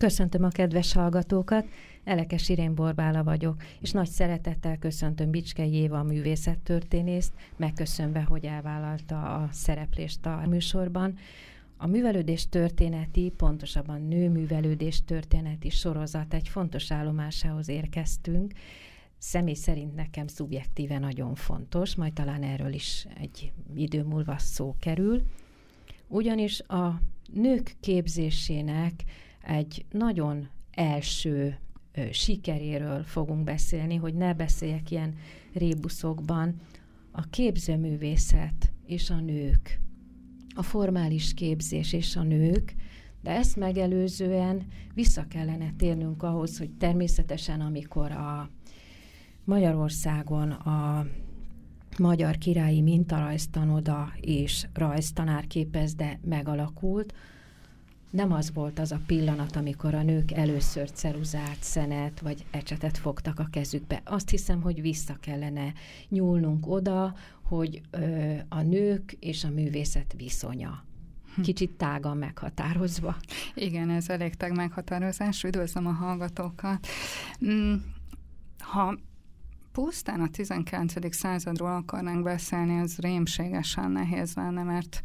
Köszöntöm a kedves hallgatókat, Elekes Irén Borbála vagyok, és nagy szeretettel köszöntöm Bicskei Éva a művészettörténészt, megköszönve, hogy elvállalta a szereplést a műsorban. A művelődés történeti, pontosabban nőművelődés történeti sorozat egy fontos állomásához érkeztünk. Személy szerint nekem szubjektíve nagyon fontos, majd talán erről is egy idő múlva szó kerül. Ugyanis a nők képzésének egy nagyon első ö, sikeréről fogunk beszélni, hogy ne beszéljek ilyen rébuszokban. A képzőművészet és a nők, a formális képzés és a nők, de ezt megelőzően vissza kellene térnünk ahhoz, hogy természetesen amikor a Magyarországon a Magyar Királyi Mintarajztanoda és rajztanárképezde megalakult, nem az volt az a pillanat, amikor a nők először ceruzát, szenet vagy ecsetet fogtak a kezükbe. Azt hiszem, hogy vissza kellene nyúlnunk oda, hogy ö, a nők és a művészet viszonya hm. kicsit tágan meghatározva. Igen, ez elég tág meghatározás. Üdvözlöm a hallgatókat. Mm, ha pusztán a 19. századról akarnánk beszélni, ez rémségesen nehéz lenne, mert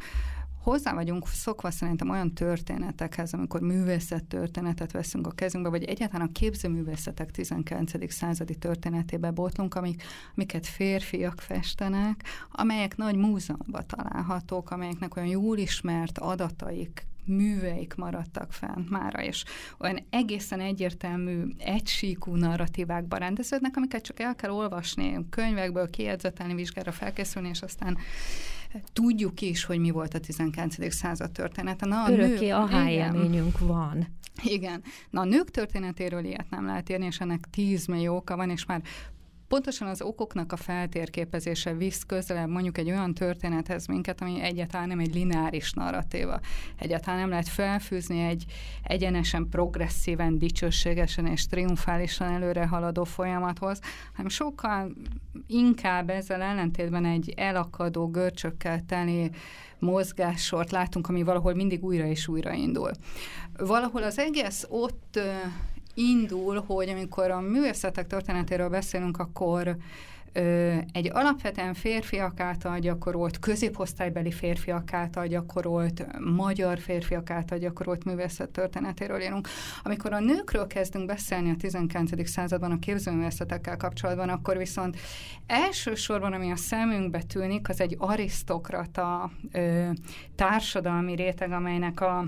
hozzá vagyunk szokva szerintem olyan történetekhez, amikor művészet történetet veszünk a kezünkbe, vagy egyáltalán a képzőművészetek 19. századi történetébe botlunk, amik, amiket férfiak festenek, amelyek nagy múzeumban találhatók, amelyeknek olyan jól ismert adataik, műveik maradtak fent mára, és olyan egészen egyértelmű, egysíkú narratívákban rendeződnek, amiket csak el kell olvasni, könyvekből kijegyzetelni, vizsgára felkészülni, és aztán tudjuk is, hogy mi volt a 19. század története. Na, a Örökké a élményünk van. Igen. Na, a nők történetéről ilyet nem lehet írni, és ennek tíz millió oka van, és már pontosan az okoknak a feltérképezése visz közelebb mondjuk egy olyan történethez minket, ami egyáltalán nem egy lineáris narratíva. Egyáltalán nem lehet felfűzni egy egyenesen, progresszíven, dicsőségesen és triumfálisan előre haladó folyamathoz, hanem sokkal inkább ezzel ellentétben egy elakadó, görcsökkel teli mozgássort látunk, ami valahol mindig újra és újra indul. Valahol az egész ott indul, hogy amikor a művészetek történetéről beszélünk, akkor egy alapvetően férfiak által gyakorolt, középosztálybeli férfiak által gyakorolt, magyar férfiak által gyakorolt művészet történetéről írunk. Amikor a nőkről kezdünk beszélni a 19. században a képzőművészetekkel kapcsolatban, akkor viszont elsősorban, ami a szemünkbe tűnik, az egy arisztokrata társadalmi réteg, amelynek a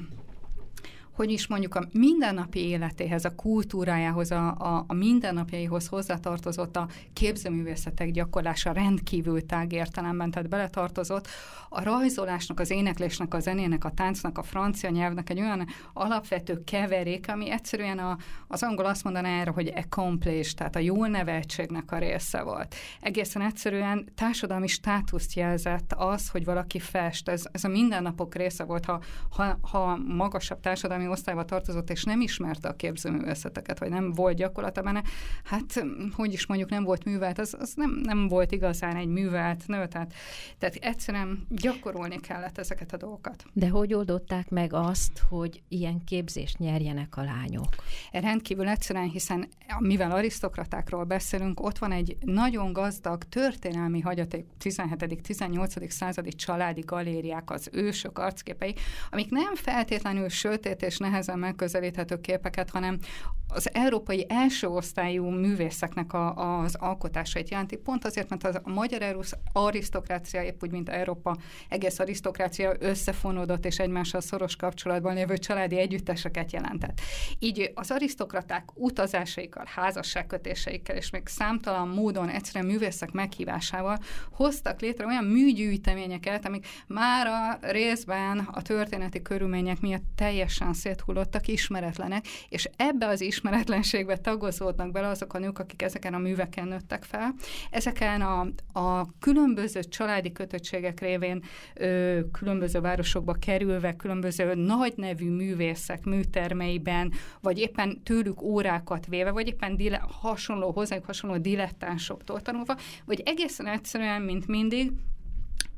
hogy is mondjuk a mindennapi életéhez, a kultúrájához, a, a, a mindennapjaihoz hozzátartozott a képzőművészetek gyakorlása rendkívül tág értelemben, tehát beletartozott a rajzolásnak, az éneklésnek, a zenének, a táncnak, a francia nyelvnek egy olyan alapvető keverék, ami egyszerűen a, az angol azt mondaná erre, hogy accomplished, tehát a jól neveltségnek a része volt. Egészen egyszerűen társadalmi státuszt jelzett az, hogy valaki fest. Ez, ez a mindennapok része volt, ha, ha, ha magasabb társadalmi osztályba tartozott, és nem ismerte a képzőművészeteket, vagy nem volt gyakorlata benne, hát hogy is mondjuk nem volt művelt, az, az nem, nem volt igazán egy művelt nő, tehát, tehát egyszerűen gyakorolni kellett ezeket a dolgokat. De hogy oldották meg azt, hogy ilyen képzést nyerjenek a lányok? Rendkívül egyszerűen, hiszen mivel arisztokratákról beszélünk, ott van egy nagyon gazdag történelmi hagyaték 17.-18. századi családi galériák, az ősök arcképei, amik nem feltétlenül sötét és nehezen megközelíthető képeket, hanem az európai első osztályú művészeknek a, az alkotásait jelenti. Pont azért, mert az, a magyar arisztokrácia, épp úgy, mint Európa egész arisztokrácia összefonódott és egymással szoros kapcsolatban lévő családi együtteseket jelentett. Így az arisztokraták utazásaikkal, házasságkötéseikkel és még számtalan módon egyszerűen művészek meghívásával hoztak létre olyan műgyűjteményeket, amik már a részben a történeti körülmények miatt teljesen széthullottak, ismeretlenek, és ebbe az ismeretlenségbe tagozódnak bele azok a nők, akik ezeken a műveken nőttek fel. Ezeken a, a különböző családi kötöttségek révén ö, különböző városokba kerülve, különböző nagy nevű művészek műtermeiben, vagy éppen tőlük órákat véve, vagy éppen dile, hasonló, hozzájuk hasonló dilettánsoktól tanulva, vagy egészen egyszerűen, mint mindig,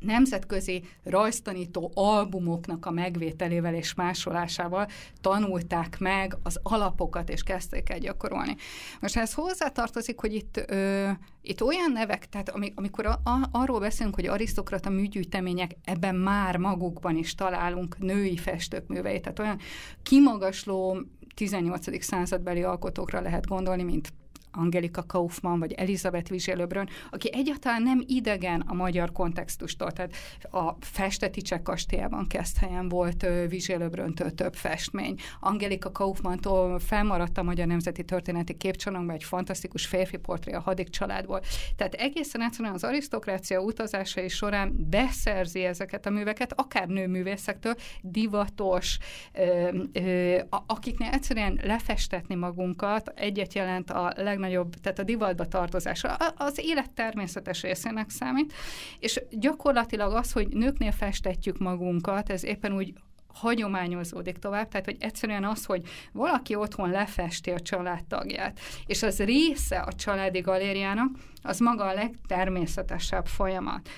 nemzetközi rajztanító albumoknak a megvételével és másolásával tanulták meg az alapokat, és kezdték el gyakorolni. Most ez hozzátartozik, hogy itt, ö, itt olyan nevek, tehát amikor a, a, arról beszélünk, hogy arisztokrata műgyűjtemények, ebben már magukban is találunk női festők műveit, tehát olyan kimagasló 18. századbeli alkotókra lehet gondolni, mint Angelika Kaufmann vagy Elizabeth Vizsélöbrön, aki egyáltalán nem idegen a magyar kontextustól. Tehát a Festeticsek kastélyában helyen volt Vizsélöbröntől több festmény. Angelika Kaufmanntól felmaradt a Magyar Nemzeti Történeti Képcsarnokban egy fantasztikus férfi portré a hadik családból. Tehát egészen egyszerűen az arisztokrácia utazásai során beszerzi ezeket a műveket, akár nőművészektől, divatos, ö, ö, akiknél egyszerűen lefestetni magunkat egyet jelent a leg legnagyobb, tehát a divatba tartozása az élet természetes részének számít, és gyakorlatilag az, hogy nőknél festetjük magunkat, ez éppen úgy hagyományozódik tovább, tehát hogy egyszerűen az, hogy valaki otthon lefesti a családtagját, és az része a családi galériának, az maga a legtermészetesebb folyamat.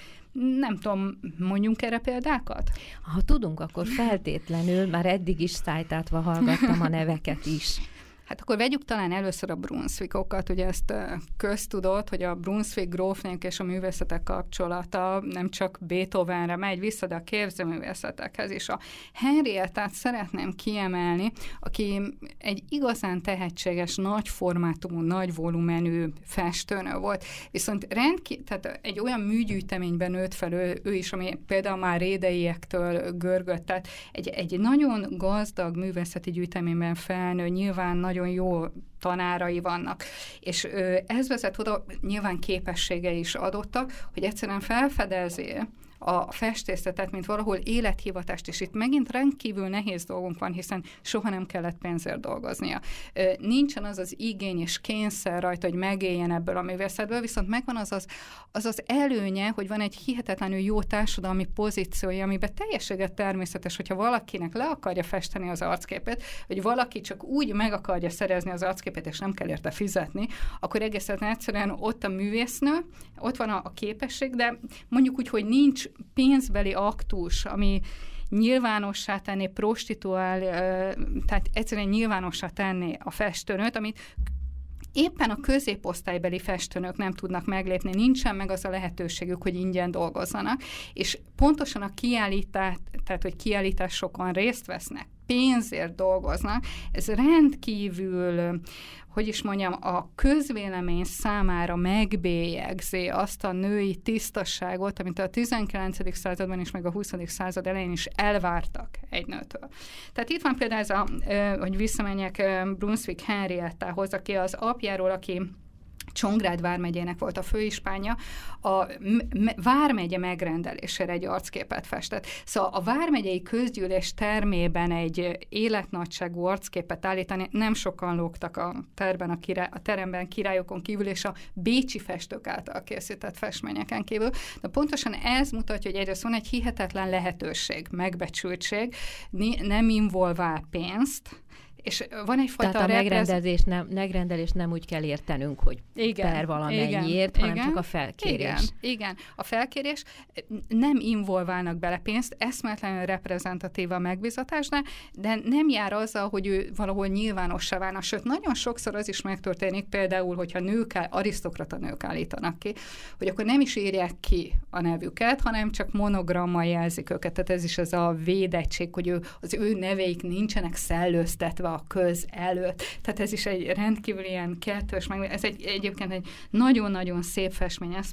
Nem tudom, mondjunk erre példákat? Ha tudunk, akkor feltétlenül, már eddig is szájtátva hallgattam a neveket is. Hát akkor vegyük talán először a Brunswickokat, ugye ezt köztudott, hogy a Brunswick grófnék és a művészetek kapcsolata nem csak Beethovenre megy vissza, de a képzőművészetekhez is. A Henriettát szeretném kiemelni, aki egy igazán tehetséges, nagy formátumú, nagy volumenű festőnő volt, viszont rendkívül, tehát egy olyan műgyűjteményben nőtt fel ő, ő is, ami például már rédeiektől görgött, tehát egy, egy nagyon gazdag művészeti gyűjteményben felnő, nyilván nagyon nagyon jó tanárai vannak. És ez vezet oda, nyilván képessége is adottak, hogy egyszerűen felfedezi a festészetet, mint valahol élethivatást, és itt megint rendkívül nehéz dolgunk van, hiszen soha nem kellett pénzért dolgoznia. Nincsen az az igény és kényszer rajta, hogy megéljen ebből a művészetből, viszont megvan az az, az az előnye, hogy van egy hihetetlenül jó társadalmi pozíciója, amiben teljességet természetes, hogyha valakinek le akarja festeni az arcképét, hogy valaki csak úgy meg akarja szerezni az arcképét, és nem kell érte fizetni, akkor egészen egyszerűen ott a művésznő, ott van a, a képesség, de mondjuk úgy, hogy nincs pénzbeli aktus, ami nyilvánossá tenni, prostituál, tehát egyszerűen nyilvánossá tenni a festőnőt, amit éppen a középosztálybeli festőnök nem tudnak meglépni, nincsen meg az a lehetőségük, hogy ingyen dolgozzanak, és pontosan a kiállítás, tehát hogy kiállításokon részt vesznek, pénzért dolgoznak, ez rendkívül hogy is mondjam, a közvélemény számára megbélyegzi azt a női tisztasságot, amit a 19. században és meg a 20. század elején is elvártak egy nőtől. Tehát itt van például ez a, hogy visszamenjek Brunswick Henriettához, aki az apjáról, aki Csongrád vármegyének volt a főispánya, a vármegye megrendelésére egy arcképet festett. Szóval a vármegyei közgyűlés termében egy életnagyságú arcképet állítani nem sokan lógtak a, terben a, király, a teremben királyokon kívül, és a bécsi festők által készített festményeken kívül. De pontosan ez mutatja, hogy egyrészt van egy hihetetlen lehetőség, megbecsültség, nem involvál pénzt, és van egyfajta Tehát a megrendezés nem, megrendelés nem úgy kell értenünk, hogy igen, per valamennyiért, igen, hanem igen, csak a felkérés. Igen, igen, a felkérés nem involválnak bele pénzt, eszméletlenül reprezentatív a megbizatásnál, de nem jár azzal, hogy ő valahol nyilvánossá válna. Sőt, nagyon sokszor az is megtörténik, például, hogyha nők, arisztokrata nők állítanak ki, hogy akkor nem is írják ki a nevüket, hanem csak monogrammal jelzik őket. Tehát ez is az a védettség, hogy ő, az ő neveik nincsenek szellőztetve a köz előtt. Tehát ez is egy rendkívül ilyen kettős, meg ez egy, egyébként egy nagyon-nagyon szép festmény, ez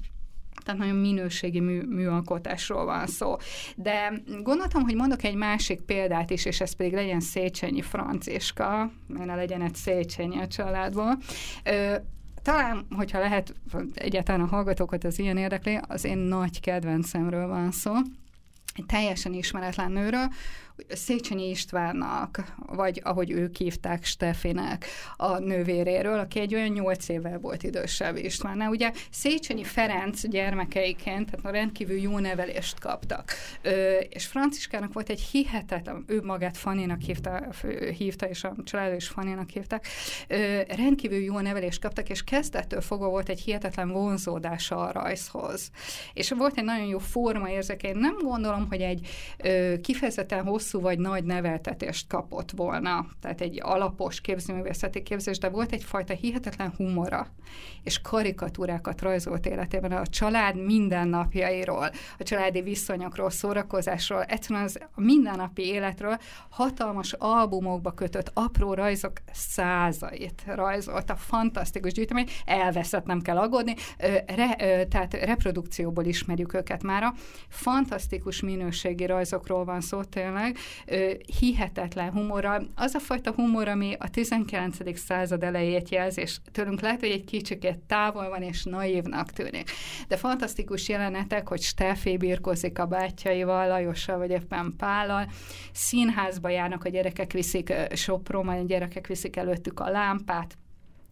tehát nagyon minőségi mű, műalkotásról van szó. De gondoltam, hogy mondok egy másik példát is, és ez pedig legyen Széchenyi Franciska, mert ne legyen egy Széchenyi a családból. Ö, talán, hogyha lehet egyáltalán a hallgatókat az ilyen érdekli, az én nagy kedvencemről van szó, egy teljesen ismeretlen nőről, Széchenyi Istvánnak, vagy ahogy ők hívták, Stefinek a nővéréről, aki egy olyan nyolc évvel volt idősebb Istvánnál. Ugye Széchenyi Ferenc gyermekeiként, tehát rendkívül jó nevelést kaptak. Ö, és Franciskának volt egy hihetetlen, ő magát Faninak hívta, hívta és a család is Faninak hívták, ö, rendkívül jó nevelést kaptak, és kezdettől fogva volt egy hihetetlen vonzódása a rajzhoz. És volt egy nagyon jó forma érzéke. Én nem gondolom, hogy egy ö, kifejezetten hosszú vagy nagy neveltetést kapott volna, tehát egy alapos képzőművészeti képzés, de volt egyfajta hihetetlen humora, és karikatúrákat rajzolt életében a család mindennapjairól, a családi viszonyokról, szórakozásról, egyszerűen az mindennapi életről hatalmas albumokba kötött apró rajzok százait rajzolt. A fantasztikus gyűjtemény, elveszett, nem kell aggódni, re, tehát reprodukcióból ismerjük őket mára. Fantasztikus minőségi rajzokról van szó tényleg, hihetetlen humorral. Az a fajta humor, ami a 19. század elejét jelzi, és tőlünk lehet, hogy egy kicsikét távol van és naívnak tűnik. De fantasztikus jelenetek, hogy Steffi birkozik a bátyjaival, Lajossal vagy éppen Pállal, színházba járnak, a gyerekek viszik Sopron, a gyerekek viszik előttük a lámpát,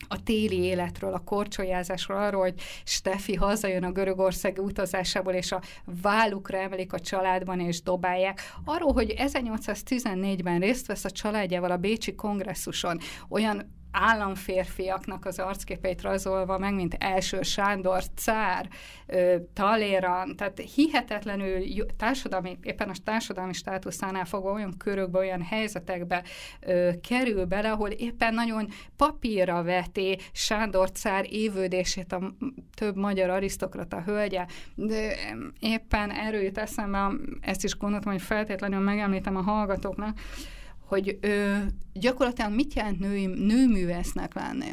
a téli életről, a korcsolyázásról, arról, hogy Steffi hazajön a görögországi utazásából, és a vállukra emelik a családban, és dobálják. Arról, hogy 1814-ben részt vesz a családjával a Bécsi kongresszuson, olyan államférfiaknak az arcképeit rajzolva meg, mint első Sándor, Cár, Taléran, tehát hihetetlenül társadalmi, éppen a társadalmi státuszánál fogva olyan körökbe, olyan helyzetekbe ö, kerül bele, ahol éppen nagyon papírra veti Sándor Cár évődését a több magyar arisztokrata hölgye, de éppen erről jut eszembe, ezt is gondoltam, hogy feltétlenül megemlítem a hallgatóknak, hogy ö, gyakorlatilag mit jelent női, nőművésznek lenni?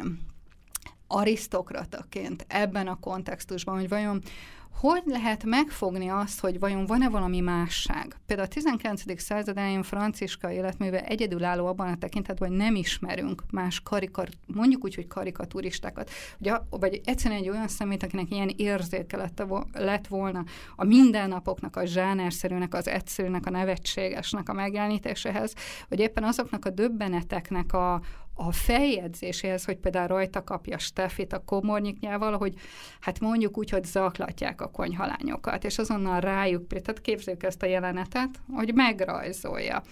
Arisztokrataként ebben a kontextusban, hogy vajon hogy lehet megfogni azt, hogy vajon van-e valami másság? Például a 19. század elején Franciska életműve egyedülálló abban a tekintetben, hogy nem ismerünk más karikar, mondjuk úgy, hogy karikaturistákat, vagy, vagy egyszerűen egy olyan szemét, akinek ilyen érzéke lett, volna a mindennapoknak, a zsánerszerűnek, az egyszerűnek, a nevetségesnek a megjelenítéséhez, hogy éppen azoknak a döbbeneteknek a, a feljegyzéséhez, hogy például rajta kapja Steffit a komornyiknyával, hogy hát mondjuk úgy, hogy zaklatják a konyhalányokat, és azonnal rájuk, tehát képzeljük ezt a jelenetet, hogy megrajzolja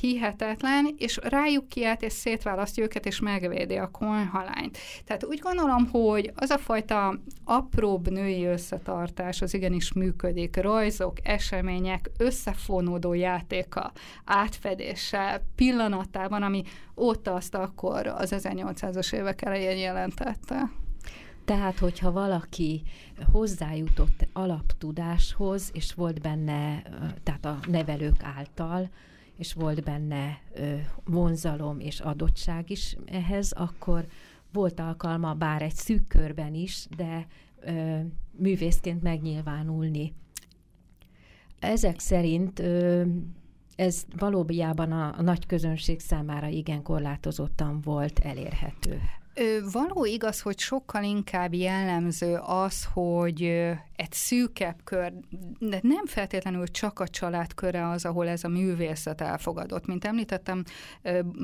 hihetetlen, és rájuk kiállt, és szétválasztja őket, és megvédi a konyhalányt. Tehát úgy gondolom, hogy az a fajta apróbb női összetartás az igenis működik. Rajzok, események, összefonódó játéka, átfedése pillanatában, ami óta azt akkor az 1800-as évek elején jelentette. Tehát, hogyha valaki hozzájutott alaptudáshoz, és volt benne, tehát a nevelők által, és volt benne vonzalom és adottság is ehhez, akkor volt alkalma, bár egy szűk körben is, de ö, művészként megnyilvánulni. Ezek szerint ez valójában a, a nagy közönség számára igen korlátozottan volt elérhető. Való igaz, hogy sokkal inkább jellemző az, hogy egy szűkebb kör, de nem feltétlenül csak a család köre az, ahol ez a művészet elfogadott. Mint említettem,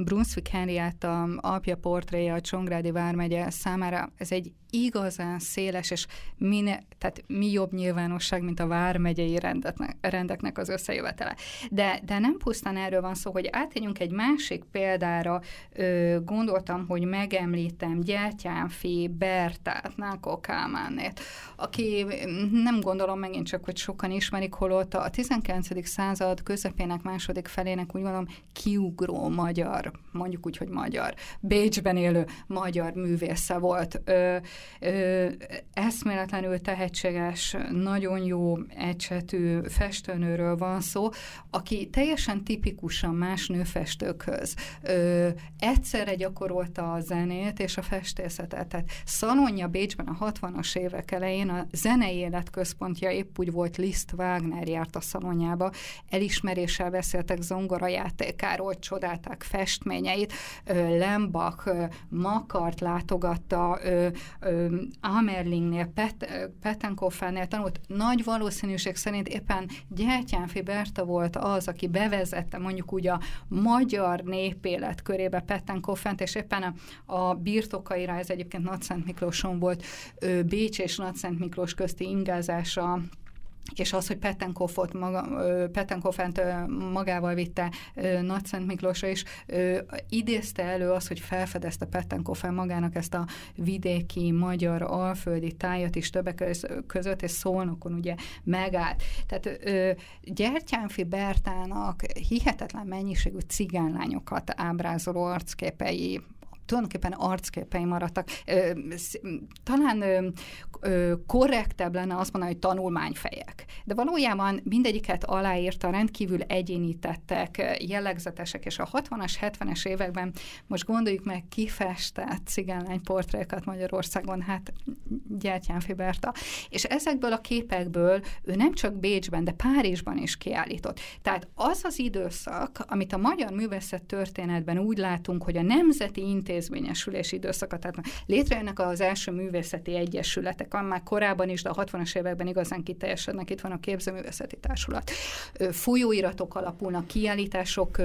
Brunswick Henrietta apja portréja a Csongrádi vármegye számára ez egy igazán széles, és mine, tehát mi jobb nyilvánosság, mint a vármegyei rendetnek, rendeknek az összejövetele. De, de nem pusztán erről van szó, hogy átérjünk egy másik példára, ö, gondoltam, hogy megemlítem Gyertyánfi Bertát, Náko Kálmánét, aki nem gondolom megint csak, hogy sokan ismerik, holott a 19. század közepének második felének úgy gondolom kiugró magyar, mondjuk úgy, hogy magyar, Bécsben élő magyar művésze volt. Ö, ö, eszméletlenül tehetséges, nagyon jó ecsetű festőnőről van szó, aki teljesen tipikusan más nőfestőkhöz. Ö, egyszerre gyakorolta a zenét és a festészetet. Tehát Szalonja Bécsben a 60-as évek elején a zenei életközpontja épp úgy volt Liszt Wagner járt a szalonjába, elismeréssel beszéltek zongorajátékáról, csodálták festményeit, Lembach Makart látogatta, Amerlingnél, Pet, Pettenkoffánél tanult, nagy valószínűség szerint éppen Gyertyánfi Berta volt az, aki bevezette mondjuk úgy a magyar népélet körébe Pettenkoffent, és éppen a, a birtokaira, ez egyébként Nagyszent Miklóson volt, Bécs és Nagyszent Miklós közti ingázása és az, hogy Pettenkoffot maga, Pettenkoffent magával vitte Nagyszent Miklósra is, idézte elő az, hogy felfedezte Pettenkoffen magának ezt a vidéki, magyar, alföldi tájat is többek között, és Szolnokon ugye megállt. Tehát Gyertyánfi Bertának hihetetlen mennyiségű cigánlányokat ábrázoló arcképei tulajdonképpen arcképei maradtak. Talán korrektebb lenne azt mondani, hogy tanulmányfejek. De valójában mindegyiket aláírta, rendkívül egyénítettek, jellegzetesek, és a 60-as, 70-es években most gondoljuk meg, kifestett cigánlány portrékat Magyarországon, hát Gyertyánfi Berta. És ezekből a képekből ő nem csak Bécsben, de Párizsban is kiállított. Tehát az az időszak, amit a magyar művészet történetben úgy látunk, hogy a Nemzeti Intézményesülés időszaka, tehát létrejönnek az első művészeti egyesületek, már korábban is, de a 60-as években igazán kiteljesednek. Itt van a Képzőművészeti Társulat. Folyóiratok alapulnak, kiállítások,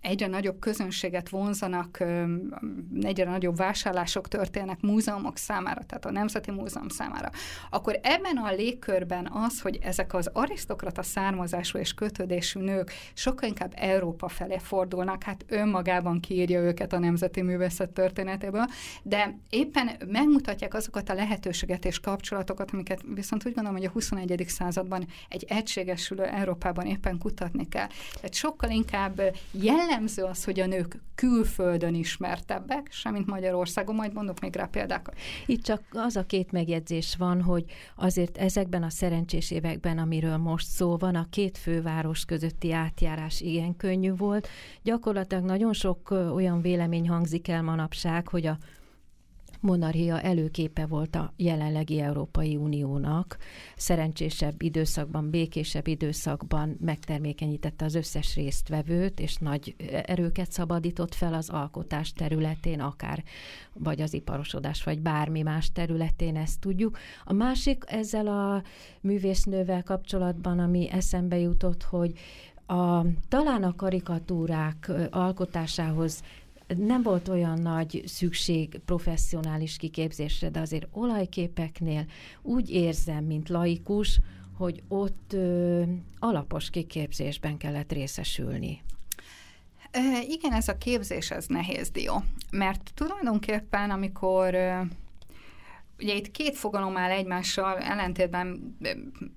egyre nagyobb közönséget vonzanak, egyre nagyobb vásárlások történnek múzeumok számára, tehát a Nemzeti Múzeum számára, akkor ebben a légkörben az, hogy ezek az arisztokrata származású és kötődésű nők sokkal inkább Európa felé fordulnak, hát önmagában kiírja őket a Nemzeti Művészet történetéből, de éppen megmutatják azokat a lehetőséget és kapcsolatokat, amiket viszont úgy gondolom, hogy a 21. században egy egységesülő Európában éppen kutatni kell. Tehát sokkal inkább jellemző az, hogy a nők külföldön ismertebbek, semmint Magyarországon, majd mondok még rá példákat. Itt csak az a két megjegyzés van, hogy azért ezekben a szerencsés években, amiről most szó van, a két főváros közötti átjárás igen könnyű volt. Gyakorlatilag nagyon sok olyan vélemény hangzik el manapság, hogy a monarchia előképe volt a jelenlegi Európai Uniónak. Szerencsésebb időszakban, békésebb időszakban megtermékenyítette az összes résztvevőt, és nagy erőket szabadított fel az alkotás területén, akár vagy az iparosodás, vagy bármi más területén, ezt tudjuk. A másik ezzel a művésznővel kapcsolatban, ami eszembe jutott, hogy a, talán a karikatúrák alkotásához nem volt olyan nagy szükség professzionális kiképzésre, de azért olajképeknél úgy érzem, mint laikus, hogy ott ö, alapos kiképzésben kellett részesülni. Igen, ez a képzés, ez nehéz dió, mert tulajdonképpen, amikor Ugye itt két fogalom áll egymással, ellentétben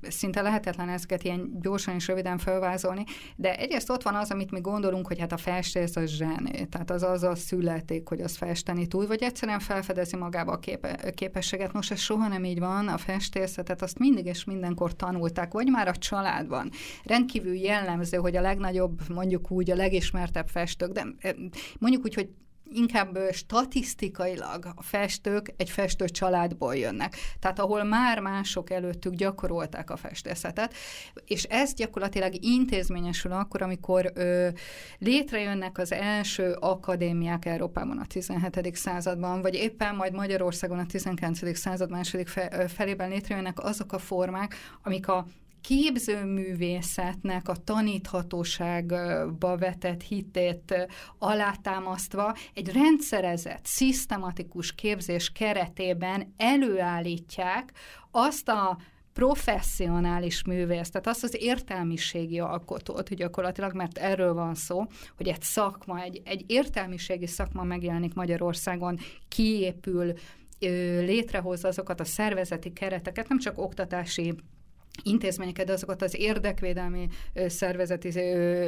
szinte lehetetlen ezeket ilyen gyorsan és röviden felvázolni, de egyrészt ott van az, amit mi gondolunk, hogy hát a festés az zsené, tehát az az a születik, hogy az festeni tud, vagy egyszerűen felfedezi magába a képe, képességet. Most ez soha nem így van, a festészetet azt mindig és mindenkor tanulták, vagy már a családban. Rendkívül jellemző, hogy a legnagyobb, mondjuk úgy a legismertebb festők, de mondjuk úgy, hogy inkább statisztikailag a festők egy festő családból jönnek. Tehát ahol már mások előttük gyakorolták a festészetet, és ez gyakorlatilag intézményesül akkor, amikor ö, létrejönnek az első akadémiák Európában a 17. században, vagy éppen majd Magyarországon a 19. század második fe, felében létrejönnek azok a formák, amik a képzőművészetnek a taníthatóságba vetett hitét alátámasztva egy rendszerezett, szisztematikus képzés keretében előállítják azt a professzionális művész, tehát azt az értelmiségi alkotót, hogy gyakorlatilag, mert erről van szó, hogy egy szakma, egy, egy értelmiségi szakma megjelenik Magyarországon, kiépül, létrehozza azokat a szervezeti kereteket, nem csak oktatási intézményeket, azokat az érdekvédelmi szervezeti ö,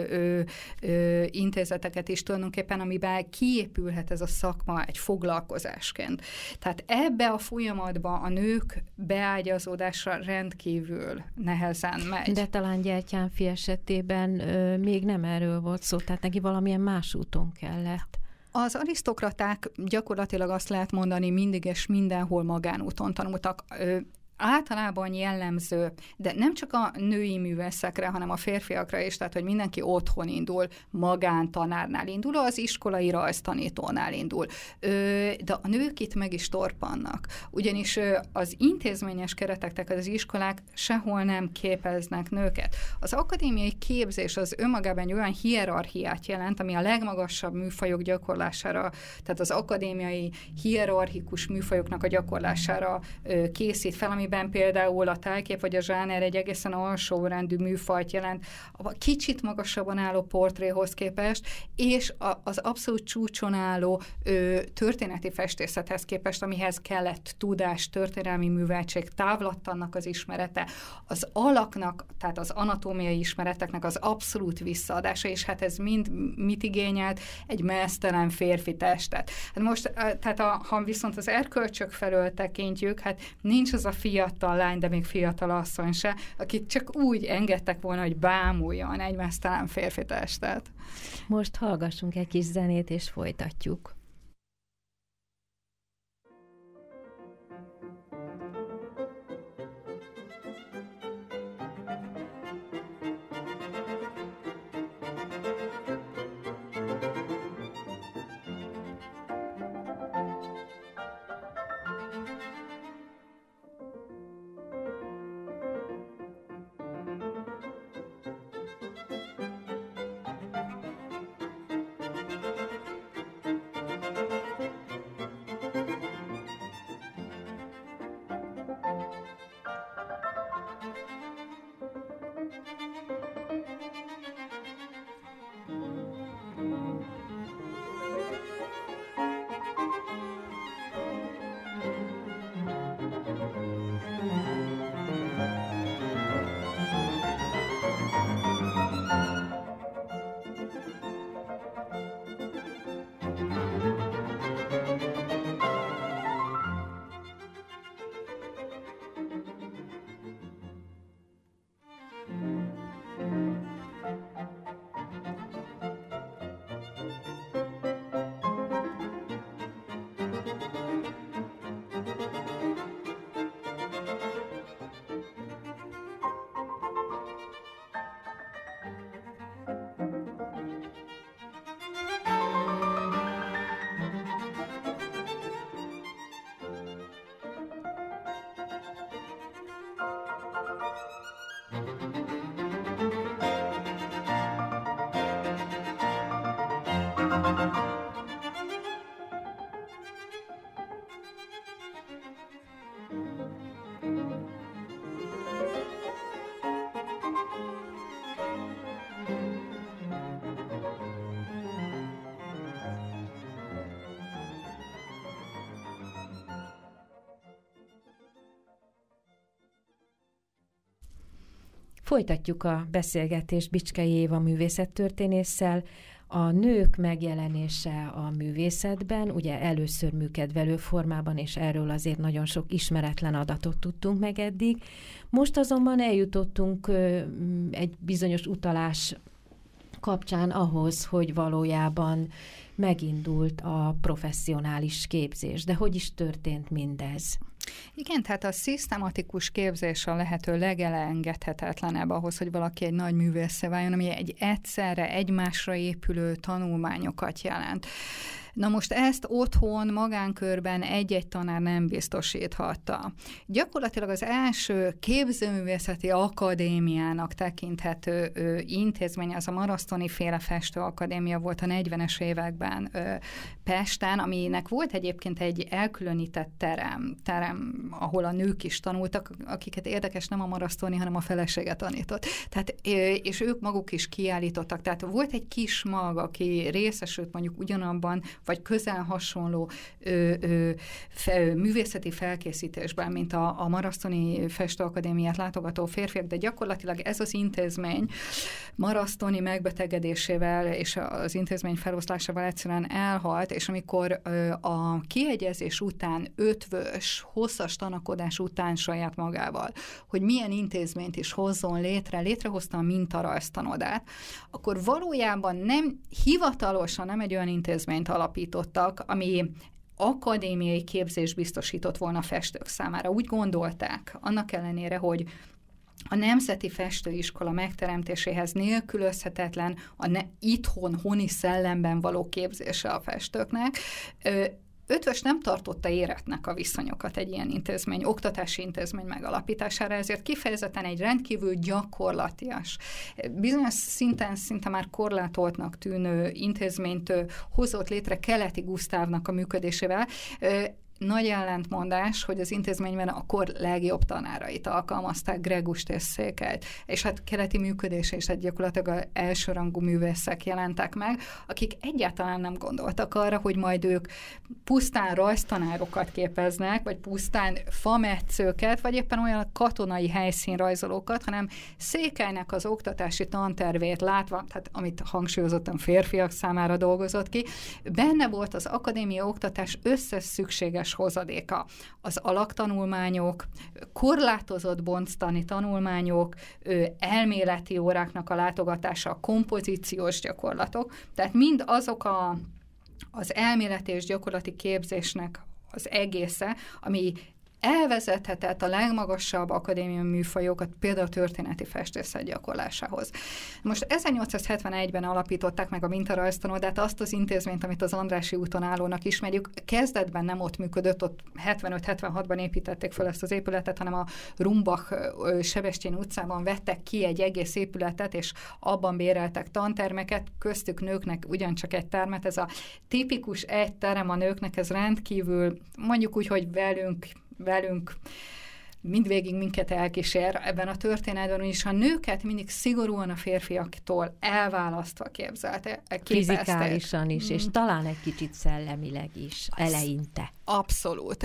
ö, ö, intézeteket is tulajdonképpen, amiben kiépülhet ez a szakma egy foglalkozásként. Tehát ebbe a folyamatba a nők beágyazódása rendkívül nehezen megy. De talán Gyertyánfi esetében ö, még nem erről volt szó, tehát neki valamilyen más úton kellett. Az arisztokraták gyakorlatilag azt lehet mondani, mindig és mindenhol magánúton tanultak általában jellemző, de nem csak a női művészekre, hanem a férfiakra is, tehát hogy mindenki otthon indul, magántanárnál indul, az iskolai rajztanítónál indul. De a nők itt meg is torpannak, ugyanis az intézményes keretek, tehát az iskolák sehol nem képeznek nőket. Az akadémiai képzés az önmagában egy olyan hierarchiát jelent, ami a legmagasabb műfajok gyakorlására, tehát az akadémiai hierarchikus műfajoknak a gyakorlására készít fel, ami amiben például a tájkép vagy a zsáner egy egészen alsórendű műfajt jelent, a kicsit magasabban álló portréhoz képest, és a, az abszolút csúcson álló ö, történeti festészethez képest, amihez kellett tudás, történelmi műveltség, távlattannak az ismerete, az alaknak, tehát az anatómiai ismereteknek az abszolút visszaadása, és hát ez mind mit igényelt? Egy mesztelen férfi testet. Hát most, tehát a, ha viszont az erkölcsök felől tekintjük, hát nincs az a fia, fiatal lány, de még fiatal asszony se, akit csak úgy engedtek volna, hogy bámuljon egy mesztelen férfi testet. Most hallgassunk egy kis zenét, és folytatjuk. Thank you. Folytatjuk a beszélgetést Bicskei Éva művészettörténésszel. A nők megjelenése a művészetben, ugye először műkedvelő formában, és erről azért nagyon sok ismeretlen adatot tudtunk meg eddig. Most azonban eljutottunk egy bizonyos utalás kapcsán ahhoz, hogy valójában megindult a professzionális képzés. De hogy is történt mindez? Igen, tehát a szisztematikus képzés a lehető legelengedhetetlenebb ahhoz, hogy valaki egy nagy művésze váljon, ami egy egyszerre egymásra épülő tanulmányokat jelent. Na most ezt otthon, magánkörben egy-egy tanár nem biztosíthatta. Gyakorlatilag az első képzőművészeti akadémiának tekinthető ö, intézmény, az a Marasztoni féle festőakadémia volt a 40-es években ö, Pesten, aminek volt egyébként egy elkülönített terem, terem, ahol a nők is tanultak, akiket érdekes nem a Marasztoni, hanem a felesége tanított. Tehát, és ők maguk is kiállítottak. Tehát volt egy kis mag, aki részesült mondjuk ugyanabban vagy közel hasonló ö, ö, fe, művészeti felkészítésben, mint a, a Marasztoni Festőakadémiát látogató férfiak, de gyakorlatilag ez az intézmény Marasztoni megbetegedésével és az intézmény feloszlásával egyszerűen elhalt, és amikor ö, a kiegyezés után ötvös, hosszas tanakodás után saját magával, hogy milyen intézményt is hozzon létre, létrehozta a mintarajztanodát, akkor valójában nem hivatalosan nem egy olyan intézményt alapít alapítottak, ami akadémiai képzés biztosított volna festők számára. Úgy gondolták, annak ellenére, hogy a Nemzeti Festőiskola megteremtéséhez nélkülözhetetlen a ne, itthon, honi szellemben való képzése a festőknek. Ötvös nem tartotta éretnek a viszonyokat egy ilyen intézmény, oktatási intézmény megalapítására, ezért kifejezetten egy rendkívül gyakorlatias, bizonyos szinten szinte már korlátoltnak tűnő intézményt hozott létre Keleti Gusztávnak a működésével nagy ellentmondás, hogy az intézményben a kor legjobb tanárait alkalmazták, Gregust és Székelyt, és hát keleti működése is egy gyakorlatilag elsőrangú művészek jelentek meg, akik egyáltalán nem gondoltak arra, hogy majd ők pusztán rajztanárokat képeznek, vagy pusztán fametszőket, vagy éppen olyan katonai helyszínrajzolókat, hanem Székelynek az oktatási tantervét látva, tehát amit hangsúlyozottan férfiak számára dolgozott ki, benne volt az akadémia oktatás összes szükséges hozadéka. Az alaktanulmányok, korlátozott bonctani tanulmányok, elméleti óráknak a látogatása, a kompozíciós gyakorlatok, tehát mind azok a, az elméleti és gyakorlati képzésnek az egésze, ami elvezethetett a legmagasabb akadémiai műfajokat, például a történeti festészet gyakorlásához. Most 1871-ben alapították meg a mintarajztanodát, azt az intézményt, amit az Andrási úton állónak ismerjük. Kezdetben nem ott működött, ott 75-76-ban építették fel ezt az épületet, hanem a Rumbach Sebestyén utcában vettek ki egy egész épületet, és abban béreltek tantermeket, köztük nőknek ugyancsak egy termet. Ez a tipikus egy terem a nőknek, ez rendkívül, mondjuk úgy, hogy velünk velünk mindvégig minket elkísér ebben a történetben, és a nőket mindig szigorúan a férfiaktól elválasztva képzelte. Fizikálisan is, és mm. talán egy kicsit szellemileg is, az eleinte. Abszolút.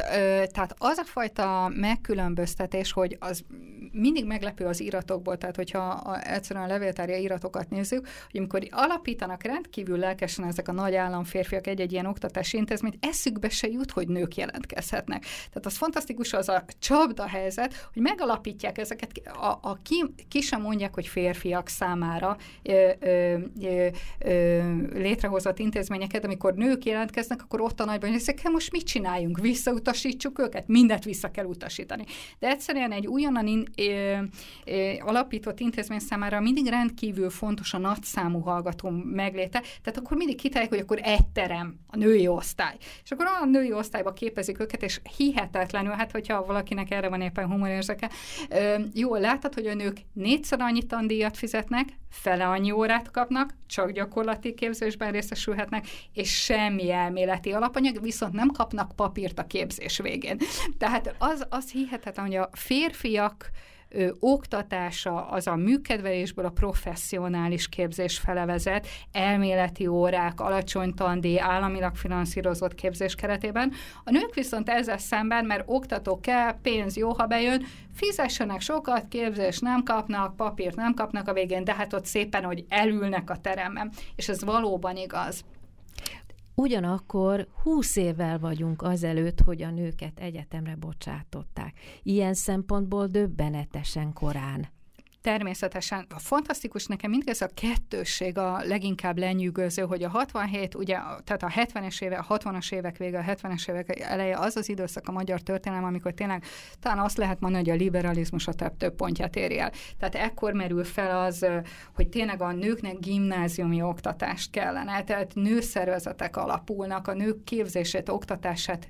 Tehát az a fajta megkülönböztetés, hogy az mindig meglepő az iratokból, tehát hogyha a, egyszerűen a levéltárja iratokat nézzük, hogy amikor alapítanak rendkívül lelkesen ezek a nagy államférfiak egy-egy ilyen oktatási intézményt, eszükbe se jut, hogy nők jelentkezhetnek. Tehát az fantasztikus az a csapda helyzet, hogy megalapítják ezeket, a, a ki, ki sem mondják, hogy férfiak számára ö, ö, ö, létrehozott intézményeket, amikor nők jelentkeznek, akkor ott a nagyban, hogy ezekkel most mit csináljunk, visszautasítsuk őket, mindent vissza kell utasítani. De egyszerűen egy újonnan alapított intézmény számára mindig rendkívül fontos a nagyszámú hallgató megléte, tehát akkor mindig kitálják, hogy akkor egy terem, a női osztály. És akkor a női osztályba képezik őket, és hihetetlenül, hát hogyha valakinek erre van éppen humorérzeke, jól látod, hogy a nők négyszer annyi tandíjat fizetnek, fele annyi órát kapnak, csak gyakorlati képzésben részesülhetnek, és semmi elméleti alapanyag, viszont nem kapnak papírt a képzés végén. Tehát az, az hihetetlen, hogy a férfiak ö, oktatása az a műkedvelésből a professzionális képzés fele vezet, elméleti órák, alacsony tandíj, államilag finanszírozott képzés keretében. A nők viszont ezzel szemben, mert oktató kell, pénz jó, ha bejön, fizessenek sokat, képzést nem kapnak, papírt nem kapnak a végén, de hát ott szépen, hogy elülnek a teremben. És ez valóban igaz. Ugyanakkor 20 évvel vagyunk azelőtt, hogy a nőket egyetemre bocsátották. Ilyen szempontból döbbenetesen korán. Természetesen a fantasztikus nekem mindez a kettősség a leginkább lenyűgöző, hogy a 67, ugye, tehát a 70-es évek, a 60-as évek vége, a 70-es évek eleje az az időszak a magyar történelem, amikor tényleg talán azt lehet mondani, hogy a liberalizmus a több, több pontját éri el. Tehát ekkor merül fel az, hogy tényleg a nőknek gimnáziumi oktatást kellene, tehát nőszervezetek alapulnak, a nők képzését, oktatását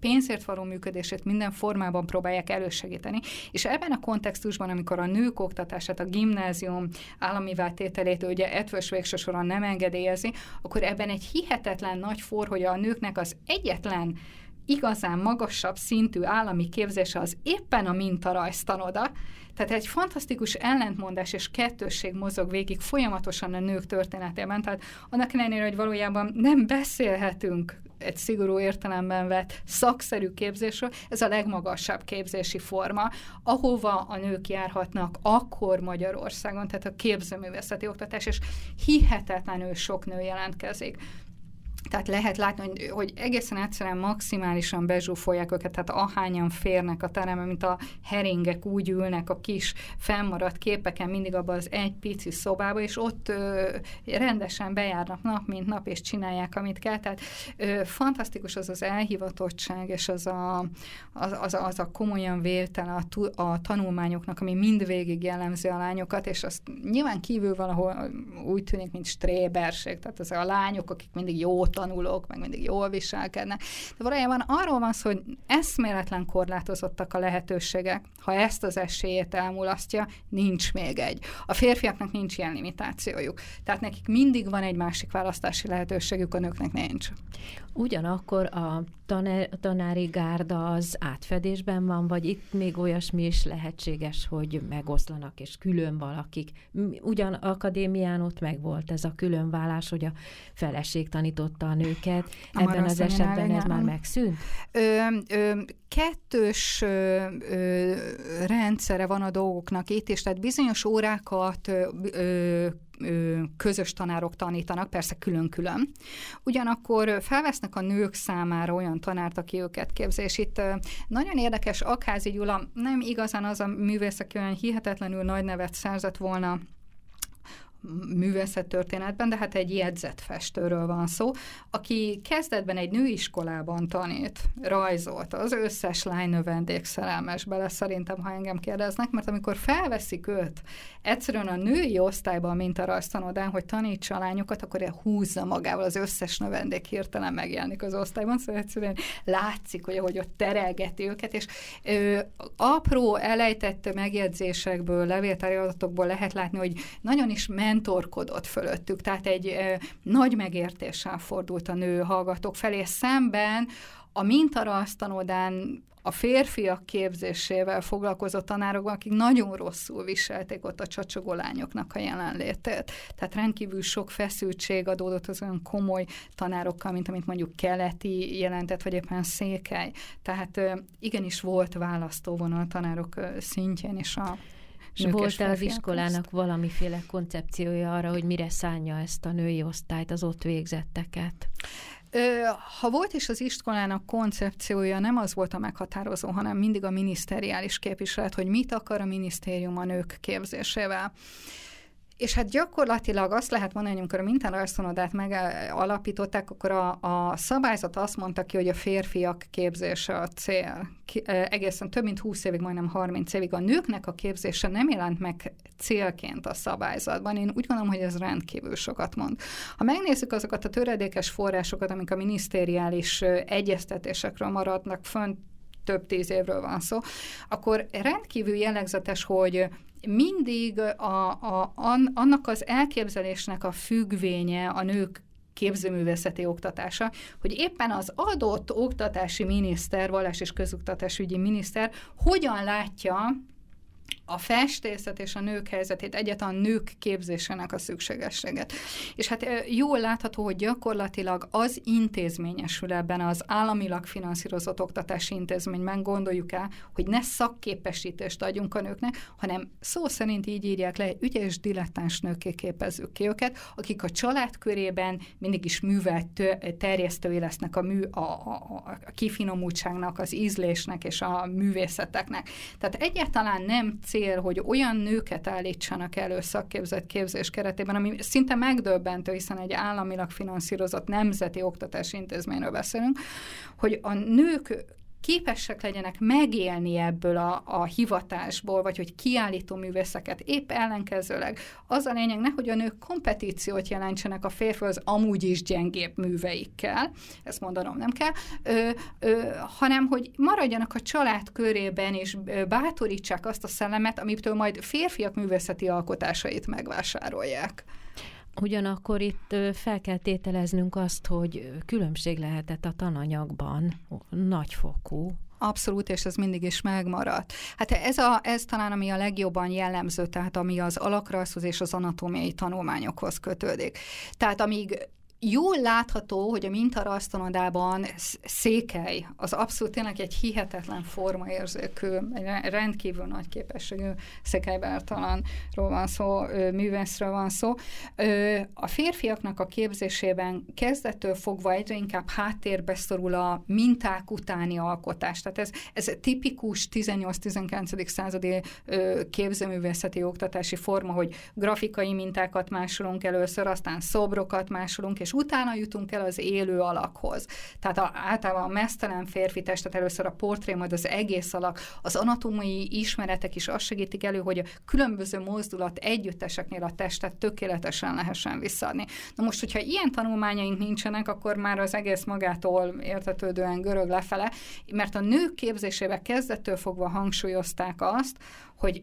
pénzért való működését minden formában próbálják elősegíteni, és ebben a kontextusban, amikor a nők oktatását, a gimnázium állami tételét ugye etvös végső nem engedélyezi, akkor ebben egy hihetetlen nagy for, hogy a nőknek az egyetlen igazán magasabb szintű állami képzése az éppen a mintarajztanoda, tehát egy fantasztikus ellentmondás és kettősség mozog végig folyamatosan a nők történetében, tehát annak ellenére, hogy valójában nem beszélhetünk egy szigorú értelemben vett szakszerű képzésről, ez a legmagasabb képzési forma, ahova a nők járhatnak akkor Magyarországon, tehát a képzőművészeti oktatás, és hihetetlenül sok nő jelentkezik. Tehát lehet látni, hogy, hogy egészen egyszerűen maximálisan bezsúfolják őket, tehát ahányan férnek a terembe, mint a heringek úgy ülnek a kis fennmaradt képeken mindig abban az egy pici szobába, és ott ö, rendesen bejárnak nap, mint nap, és csinálják, amit kell. Tehát ö, fantasztikus az az elhivatottság, és az a, az, az, az a komolyan véltel a, a tanulmányoknak, ami mindvégig jellemzi a lányokat, és azt nyilván kívül valahol úgy tűnik, mint stréberség, tehát az a lányok, akik mindig jót tanulók, meg mindig jól viselkednek. De valójában arról van szó, hogy eszméletlen korlátozottak a lehetőségek. Ha ezt az esélyét elmulasztja, nincs még egy. A férfiaknak nincs ilyen limitációjuk. Tehát nekik mindig van egy másik választási lehetőségük, a nőknek nincs. Ugyanakkor a tanári gárda az átfedésben van, vagy itt még olyasmi is lehetséges, hogy megoszlanak, és külön valakik. Ugyan akadémián ott meg volt ez a különvállás, hogy a feleség tanította a nőket. A Ebben az esetben ez már megszűnt? Ö, ö, kettős ö, ö, rendszere van a dolgoknak itt, és tehát bizonyos órákat ö, ö, közös tanárok tanítanak, persze külön-külön. Ugyanakkor felvesznek a nők számára olyan tanárt, aki őket képzi, és itt nagyon érdekes, Akházi Gyula nem igazán az a művész, aki olyan hihetetlenül nagy nevet szerzett volna művészettörténetben, de hát egy jegyzett festőről van szó, aki kezdetben egy nőiskolában tanít, rajzolt, az összes lány növendék szerelmes bele, szerintem, ha engem kérdeznek, mert amikor felveszik őt egyszerűen a női osztályban, mint a rajztanodán, hogy tanítsa a lányokat, akkor húzza magával az összes növendék hirtelen megjelenik az osztályban, szóval egyszerűen látszik, hogy ahogy ott terelgeti őket, és ö, apró elejtett megjegyzésekből, levéltári adatokból lehet látni, hogy nagyon is meg mentorkodott fölöttük, tehát egy nagy megértéssel fordult a nő hallgatók felé szemben, a mintarasztanodán a férfiak képzésével foglalkozó tanárok, akik nagyon rosszul viselték ott a csacsogó lányoknak a jelenlétét. Tehát rendkívül sok feszültség adódott az olyan komoly tanárokkal, mint amit mondjuk keleti jelentett, vagy éppen székely. Tehát igenis volt választóvonal a tanárok szintjén, és a volt-e az iskolának között? valamiféle koncepciója arra, hogy mire szánja ezt a női osztályt, az ott végzetteket? Ha volt is az iskolának koncepciója, nem az volt a meghatározó, hanem mindig a miniszteriális képviselet, hogy mit akar a minisztérium a nők képzésével. És hát gyakorlatilag azt lehet mondani, hogy amikor a mintárajztanodát megalapították, akkor a, a szabályzat azt mondta ki, hogy a férfiak képzése a cél. Ki, egészen több mint 20 évig, majdnem 30 évig a nőknek a képzése nem jelent meg célként a szabályzatban. Én úgy gondolom, hogy ez rendkívül sokat mond. Ha megnézzük azokat a töredékes forrásokat, amik a minisztériális egyeztetésekről maradnak fönt, több tíz évről van szó, akkor rendkívül jellegzetes, hogy mindig a, a, an, annak az elképzelésnek a függvénye a nők képzőművészeti oktatása, hogy éppen az adott oktatási miniszter, vallás és közoktatásügyi miniszter hogyan látja a festészet és a nők helyzetét, a nők képzésének a szükségességet. És hát jól látható, hogy gyakorlatilag az intézményesül ebben az államilag finanszírozott oktatási intézményben gondoljuk el, hogy ne szakképesítést adjunk a nőknek, hanem szó szerint így írják le, ügyes dilettáns nőké képezzük ki őket, akik a család körében mindig is művelt, terjesztői lesznek a, mű, a, a, a kifinomultságnak, az ízlésnek és a művészeteknek. Tehát egyáltalán nem cél cél, hogy olyan nőket állítsanak elő szakképzett képzés keretében, ami szinte megdöbbentő, hiszen egy államilag finanszírozott nemzeti oktatási intézményről beszélünk, hogy a nők képesek legyenek megélni ebből a, a hivatásból, vagy hogy kiállító művészeket, épp ellenkezőleg. Az a lényeg, nehogy a nők kompetíciót jelentsenek a férfi az amúgy is gyengébb műveikkel, ezt mondanom nem kell, ö, ö, hanem hogy maradjanak a család körében, és bátorítsák azt a szellemet, amitől majd férfiak művészeti alkotásait megvásárolják. Ugyanakkor itt fel kell tételeznünk azt, hogy különbség lehetett a tananyagban, nagyfokú, Abszolút, és ez mindig is megmaradt. Hát ez, a, ez talán ami a legjobban jellemző, tehát ami az alakrajzhoz és az anatómiai tanulmányokhoz kötődik. Tehát amíg jól látható, hogy a mintarasztanodában székely, az abszolút tényleg egy hihetetlen formaérzékű, egy rendkívül nagy képességű Székely Bertalanról van szó, művészről van szó. A férfiaknak a képzésében kezdettől fogva egyre inkább háttérbe szorul a minták utáni alkotás. Tehát ez, ez tipikus 18-19. századi képzőművészeti oktatási forma, hogy grafikai mintákat másolunk először, aztán szobrokat másolunk, és utána jutunk el az élő alakhoz. Tehát a, általában a mesztelen férfi testet először a portré, majd az egész alak, az anatómiai ismeretek is azt segítik elő, hogy a különböző mozdulat együtteseknél a testet tökéletesen lehessen visszaadni. Na most, hogyha ilyen tanulmányaink nincsenek, akkor már az egész magától értetődően görög lefele, mert a nők képzésébe kezdettől fogva hangsúlyozták azt, hogy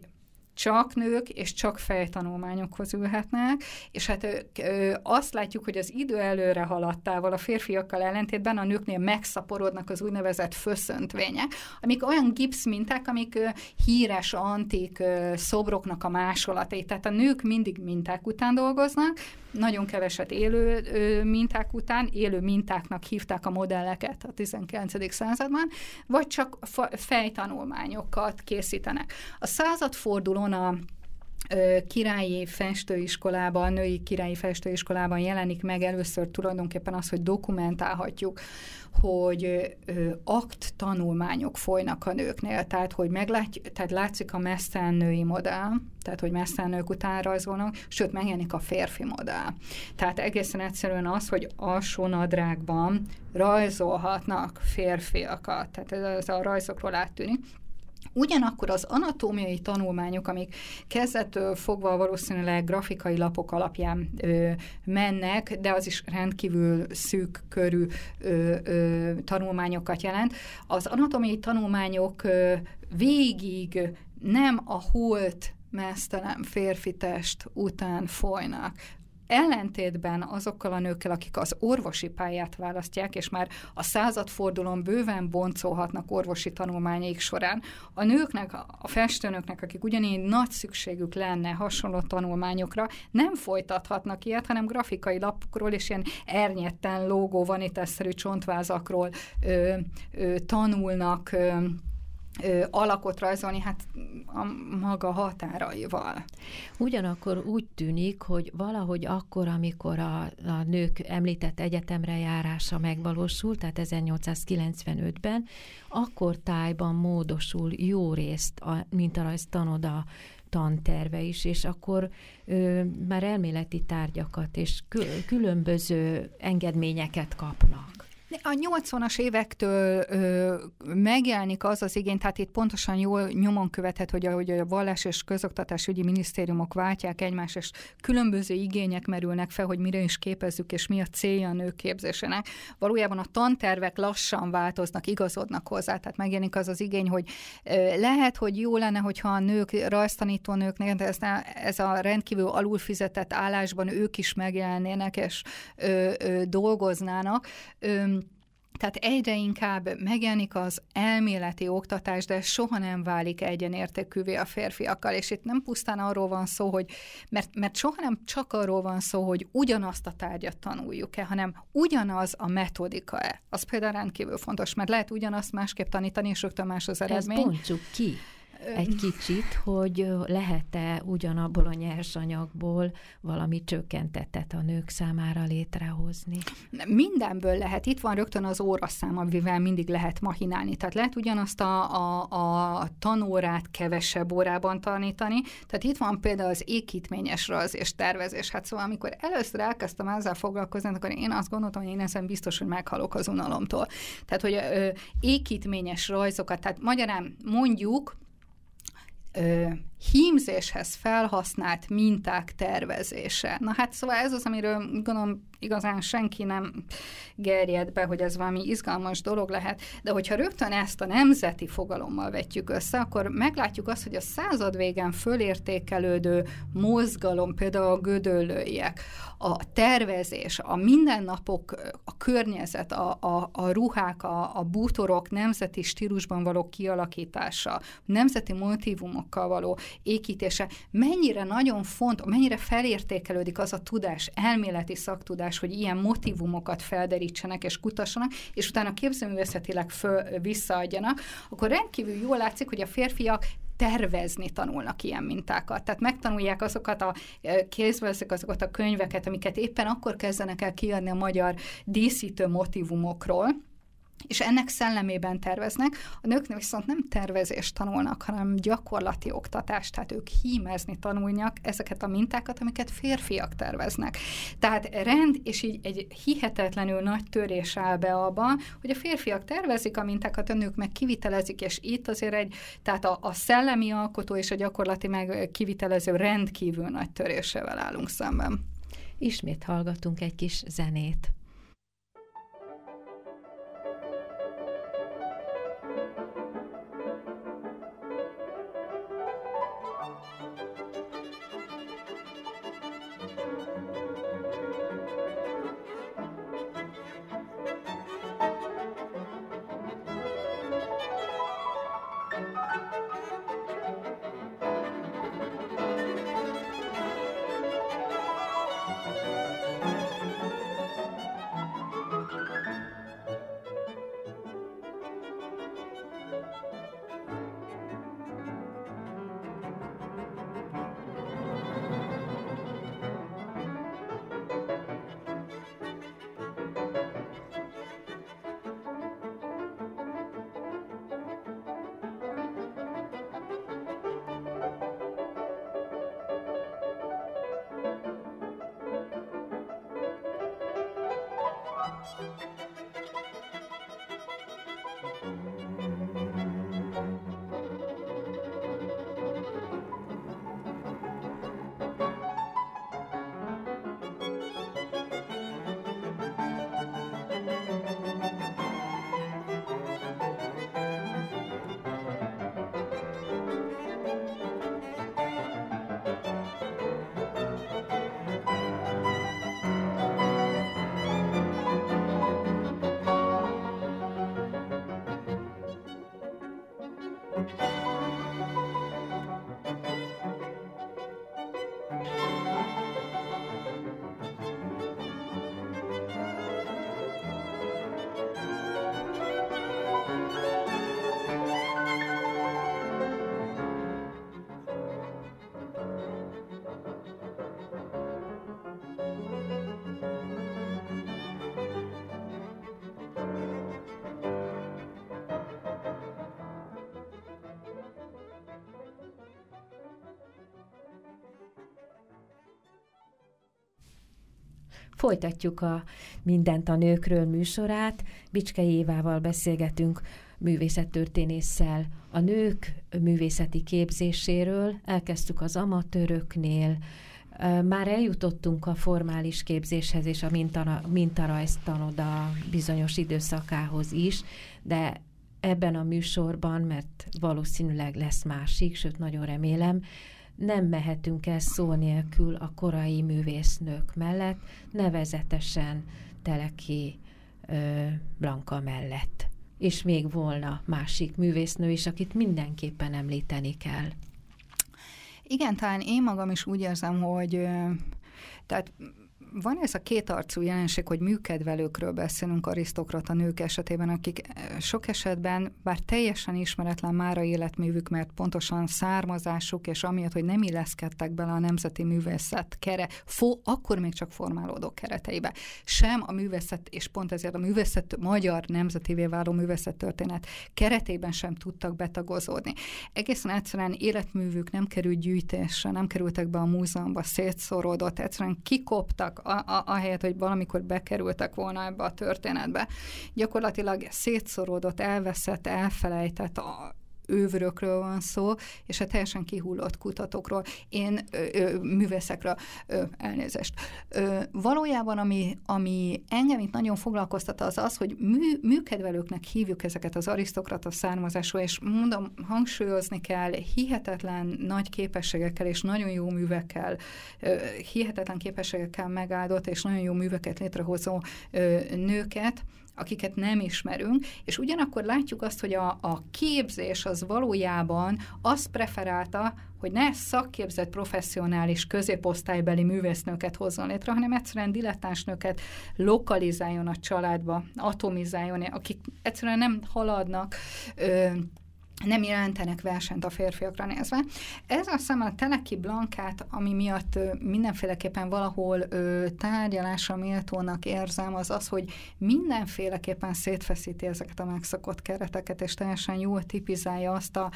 csak nők és csak fejtanulmányokhoz ülhetnek, és hát ö, azt látjuk, hogy az idő előre haladtával a férfiakkal ellentétben a nőknél megszaporodnak az úgynevezett föszöntvények, amik olyan gipszminták, amik ö, híres antik ö, szobroknak a másolatai. Tehát a nők mindig minták után dolgoznak, nagyon keveset élő minták után, élő mintáknak hívták a modelleket a 19. században, vagy csak fejtanulmányokat készítenek. A századfordulón a királyi festőiskolában, női királyi festőiskolában jelenik meg először tulajdonképpen az, hogy dokumentálhatjuk, hogy akt tanulmányok folynak a nőknél, tehát hogy meglátjuk, tehát látszik a mesztelen női modell, tehát hogy mesztelen nők után rajzolnak, sőt megjelenik a férfi modell. Tehát egészen egyszerűen az, hogy alsó nadrágban rajzolhatnak férfiakat, tehát ez a rajzokról áttűnik. Ugyanakkor az anatómiai tanulmányok, amik kezdettől fogva valószínűleg grafikai lapok alapján ö, mennek, de az is rendkívül szűk körű ö, ö, tanulmányokat jelent, az anatómiai tanulmányok ö, végig nem a holt mesztelen férfi test után folynak ellentétben azokkal a nőkkel, akik az orvosi pályát választják, és már a századfordulón bőven boncolhatnak orvosi tanulmányaik során, a nőknek, a festőnöknek, akik ugyanígy nagy szükségük lenne hasonló tanulmányokra, nem folytathatnak ilyet, hanem grafikai lapokról és ilyen ernyetten lógó vanitesszerű csontvázakról ö, ö, tanulnak ö, ö, alakot rajzolni, hát a maga határaival. Ugyanakkor úgy tűnik, hogy valahogy akkor, amikor a, a nők említett egyetemre járása megvalósult, tehát 1895-ben, akkor tájban módosul jó részt a mintarajz tanoda tanterve is, és akkor ö, már elméleti tárgyakat és kül- különböző engedményeket kapnak. A 80-as évektől ö, megjelenik az az igény, tehát itt pontosan jól nyomon követhet, hogy ahogy a vallás és közoktatásügyi minisztériumok váltják egymást, és különböző igények merülnek fel, hogy mire is képezzük, és mi a célja a nők képzésének. Valójában a tantervek lassan változnak, igazodnak hozzá, tehát megjelenik az az igény, hogy ö, lehet, hogy jó lenne, hogyha a nők, rajztanító nőknek, ez, ez a rendkívül alulfizetett állásban ők is megjelennének, és ö, ö, dolgoznának. Ö, tehát egyre inkább megjelenik az elméleti oktatás, de soha nem válik egyenértékűvé a férfiakkal, és itt nem pusztán arról van szó, hogy, mert, mert soha nem csak arról van szó, hogy ugyanazt a tárgyat tanuljuk-e, hanem ugyanaz a metodika-e. Az például rendkívül fontos, mert lehet ugyanazt másképp tanítani, és rögtön más az eredmény. Ezt bontsuk ki egy kicsit, hogy lehet-e ugyanabból a nyersanyagból valami csökkentettet a nők számára létrehozni? Mindenből lehet. Itt van rögtön az óraszám, amivel mindig lehet mahinálni. Tehát lehet ugyanazt a, a, a tanórát kevesebb órában tanítani. Tehát itt van például az ékítményes rajz és tervezés. Hát szóval, amikor először elkezdtem ezzel foglalkozni, akkor én azt gondoltam, hogy én ezen biztos, hogy meghalok az unalomtól. Tehát, hogy ö, ékítményes rajzokat, tehát magyarán mondjuk, ö, hímzéshez felhasznált minták tervezése. Na hát szóval ez az, amiről gondolom igazán senki nem gerjed be, hogy ez valami izgalmas dolog lehet, de hogyha rögtön ezt a nemzeti fogalommal vetjük össze, akkor meglátjuk azt, hogy a század végen fölértékelődő mozgalom, például a gödöllőiek, a tervezés, a mindennapok, a környezet, a, a, a ruhák, a, a bútorok nemzeti stílusban való kialakítása, nemzeti motivumokkal való ékítése, mennyire nagyon font, mennyire felértékelődik az a tudás, elméleti szaktudás, hogy ilyen motivumokat felderítsenek és kutassanak, és utána képzőművészetileg föl, visszaadjanak, akkor rendkívül jól látszik, hogy a férfiak tervezni tanulnak ilyen mintákat. Tehát megtanulják azokat a kézbe azokat a könyveket, amiket éppen akkor kezdenek el kiadni a magyar díszítő motivumokról, és ennek szellemében terveznek. A nők viszont nem tervezést tanulnak, hanem gyakorlati oktatást, tehát ők hímezni tanulnak ezeket a mintákat, amiket férfiak terveznek. Tehát rend, és így egy hihetetlenül nagy törés áll be abban, hogy a férfiak tervezik a mintákat, a nők meg kivitelezik, és itt azért egy, tehát a, a szellemi alkotó és a gyakorlati meg kivitelező rendkívül nagy törésével állunk szemben. Ismét hallgatunk egy kis zenét. Folytatjuk a Mindent a nőkről műsorát. Bicskei Évával beszélgetünk művészettörténésszel a nők művészeti képzéséről. Elkezdtük az amatőröknél, már eljutottunk a formális képzéshez és a mintara, mintarajztanoda bizonyos időszakához is, de ebben a műsorban, mert valószínűleg lesz másik, sőt nagyon remélem, nem mehetünk el szó nélkül a korai művésznők mellett, nevezetesen Teleki ö, Blanka mellett. És még volna másik művésznő is, akit mindenképpen említeni kell. Igen, talán én magam is úgy érzem, hogy tehát van ez a kétarcú jelenség, hogy műkedvelőkről beszélünk arisztokrata nők esetében, akik eh, sok esetben, bár teljesen ismeretlen már a életművük, mert pontosan származásuk, és amiatt, hogy nem illeszkedtek bele a nemzeti művészet kere, fo, akkor még csak formálódó kereteibe. Sem a művészet, és pont ezért a művészet, magyar nemzetivé váló művészet történet keretében sem tudtak betagozódni. Egészen egyszerűen életművük nem került gyűjtésre, nem kerültek be a múzeumba, szétszorodott, egyszerűen kikoptak, ahelyett, hogy valamikor bekerültek volna ebbe a történetbe. Gyakorlatilag szétszoródott, elveszett, elfelejtett a, ővörökről van szó, és a teljesen kihullott kutatókról, én ö, ö, művészekről, ö, elnézést. Ö, valójában, ami, ami engem itt nagyon foglalkoztat, az az, hogy mű, műkedvelőknek hívjuk ezeket az arisztokrata származású, és mondom, hangsúlyozni kell, hihetetlen nagy képességekkel és nagyon jó művekkel, ö, hihetetlen képességekkel megáldott és nagyon jó műveket létrehozó ö, nőket, akiket nem ismerünk, és ugyanakkor látjuk azt, hogy a, a képzés az valójában azt preferálta, hogy ne szakképzett professzionális középosztálybeli művésznőket hozzon létre, hanem egyszerűen dilettánsnőket lokalizáljon a családba, atomizáljon, akik egyszerűen nem haladnak ö, nem jelentenek versenyt a férfiakra nézve. Ez a szem a Teleki Blankát, ami miatt mindenféleképpen valahol ö, tárgyalásra méltónak érzem, az az, hogy mindenféleképpen szétfeszíti ezeket a megszokott kereteket, és teljesen jól tipizálja azt a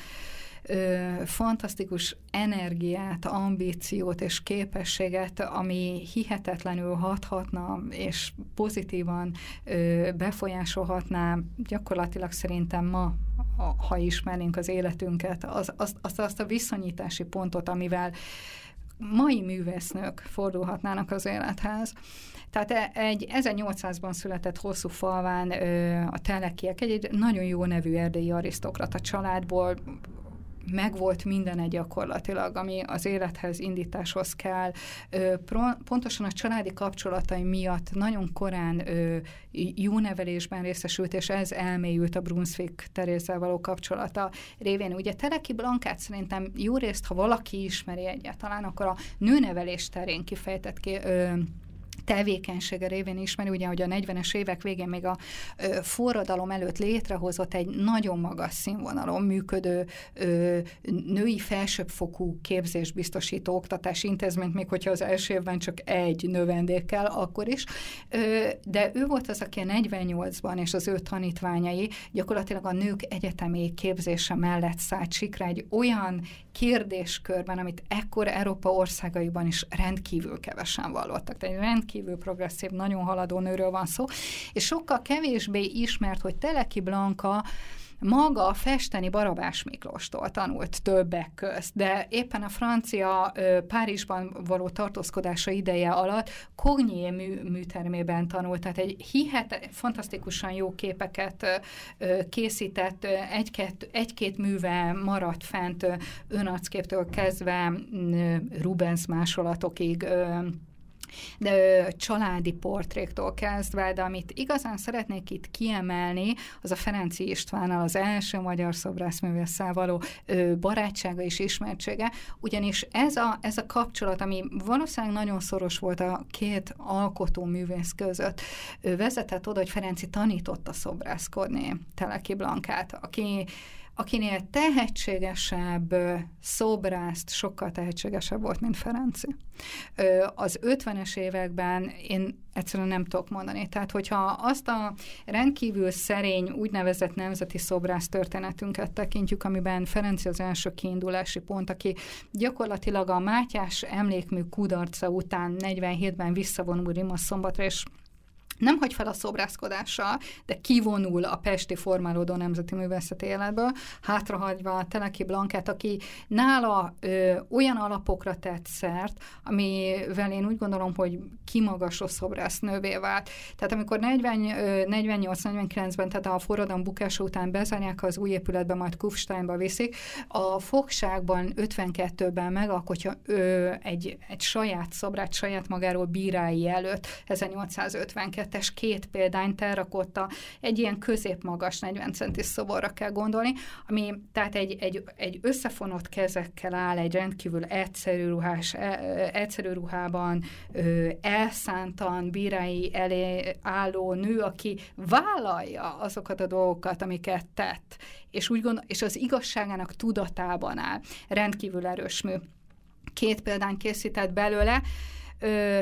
ö, fantasztikus energiát, ambíciót és képességet, ami hihetetlenül hathatna, és pozitívan ö, befolyásolhatná gyakorlatilag szerintem ma, ha ismernénk az életünket, az, az, az, azt a viszonyítási pontot, amivel mai művésznők fordulhatnának az élethez. Tehát e, egy 1800-ban született hosszú falván a telekiek, egy, egy nagyon jó nevű erdélyi arisztokrata családból megvolt minden egy gyakorlatilag, ami az élethez, indításhoz kell. Pontosan a családi kapcsolatai miatt nagyon korán jó nevelésben részesült, és ez elmélyült a Brunswick Terézzel való kapcsolata révén. Ugye Teleki Blankát szerintem jó részt, ha valaki ismeri egyáltalán, akkor a nőnevelés terén kifejtett ki, tevékenysége révén ismeri, ugye, hogy a 40-es évek végén még a ö, forradalom előtt létrehozott egy nagyon magas színvonalon működő ö, női felsőbbfokú képzés biztosító oktatási intézményt, még hogyha az első évben csak egy növendékkel, akkor is. Ö, de ő volt az, aki a 48-ban és az ő tanítványai gyakorlatilag a nők egyetemi képzése mellett szállt sikra egy olyan kérdéskörben, amit ekkor Európa országaiban is rendkívül kevesen vallottak. Tehát egy rendkívül progresszív, nagyon haladó nőről van szó, és sokkal kevésbé ismert, hogy Teleki Blanka maga a festeni Barabás Miklóstól tanult többek közt, de éppen a francia Párizsban való tartózkodása ideje alatt Cognier mű, műtermében tanult, tehát egy hihet, fantasztikusan jó képeket készített, egy-két, egy-két műve maradt fent önacképtől kezdve Rubens másolatokig de családi portréktól kezdve, de amit igazán szeretnék itt kiemelni, az a Ferenci Istvánnal, az első magyar szobrászművésszel való barátsága és ismertsége, ugyanis ez a, ez a kapcsolat, ami valószínűleg nagyon szoros volt a két alkotó művész között, vezetett oda, hogy Ferenci tanította szobrászkodni Teleki Blankát, aki akinél tehetségesebb szobrászt sokkal tehetségesebb volt, mint Ferenci. Az 50-es években én egyszerűen nem tudok mondani. Tehát, hogyha azt a rendkívül szerény úgynevezett nemzeti szobrász történetünket tekintjük, amiben Ferenci az első kiindulási pont, aki gyakorlatilag a Mátyás emlékmű kudarca után 47-ben visszavonul Rimaszszombatra, és nem hagy fel a szobrászkodással, de kivonul a Pesti Formálódó Nemzeti Művészeti Életből, hátrahagyva a Teleki Blankát, aki nála ö, olyan alapokra tett szert, amivel én úgy gondolom, hogy kimagasló szobrász nővé vált. Tehát amikor 48-49-ben, tehát a forradalom bukása után bezárják az új épületbe, majd Kufsteinba viszik, a fogságban 52-ben megalkotja ö, egy, egy saját szobrát saját magáról bírái előtt, 1852 es két példányt elrakotta, egy ilyen középmagas 40 centis szoborra kell gondolni, ami tehát egy, egy, egy összefonott kezekkel áll, egy rendkívül egyszerű, ruhás, e, egyszerű ruhában elszántan bírái elé álló nő, aki vállalja azokat a dolgokat, amiket tett, és, úgy gondol, és az igazságának tudatában áll. Rendkívül erős mű. Két példány készített belőle, ö,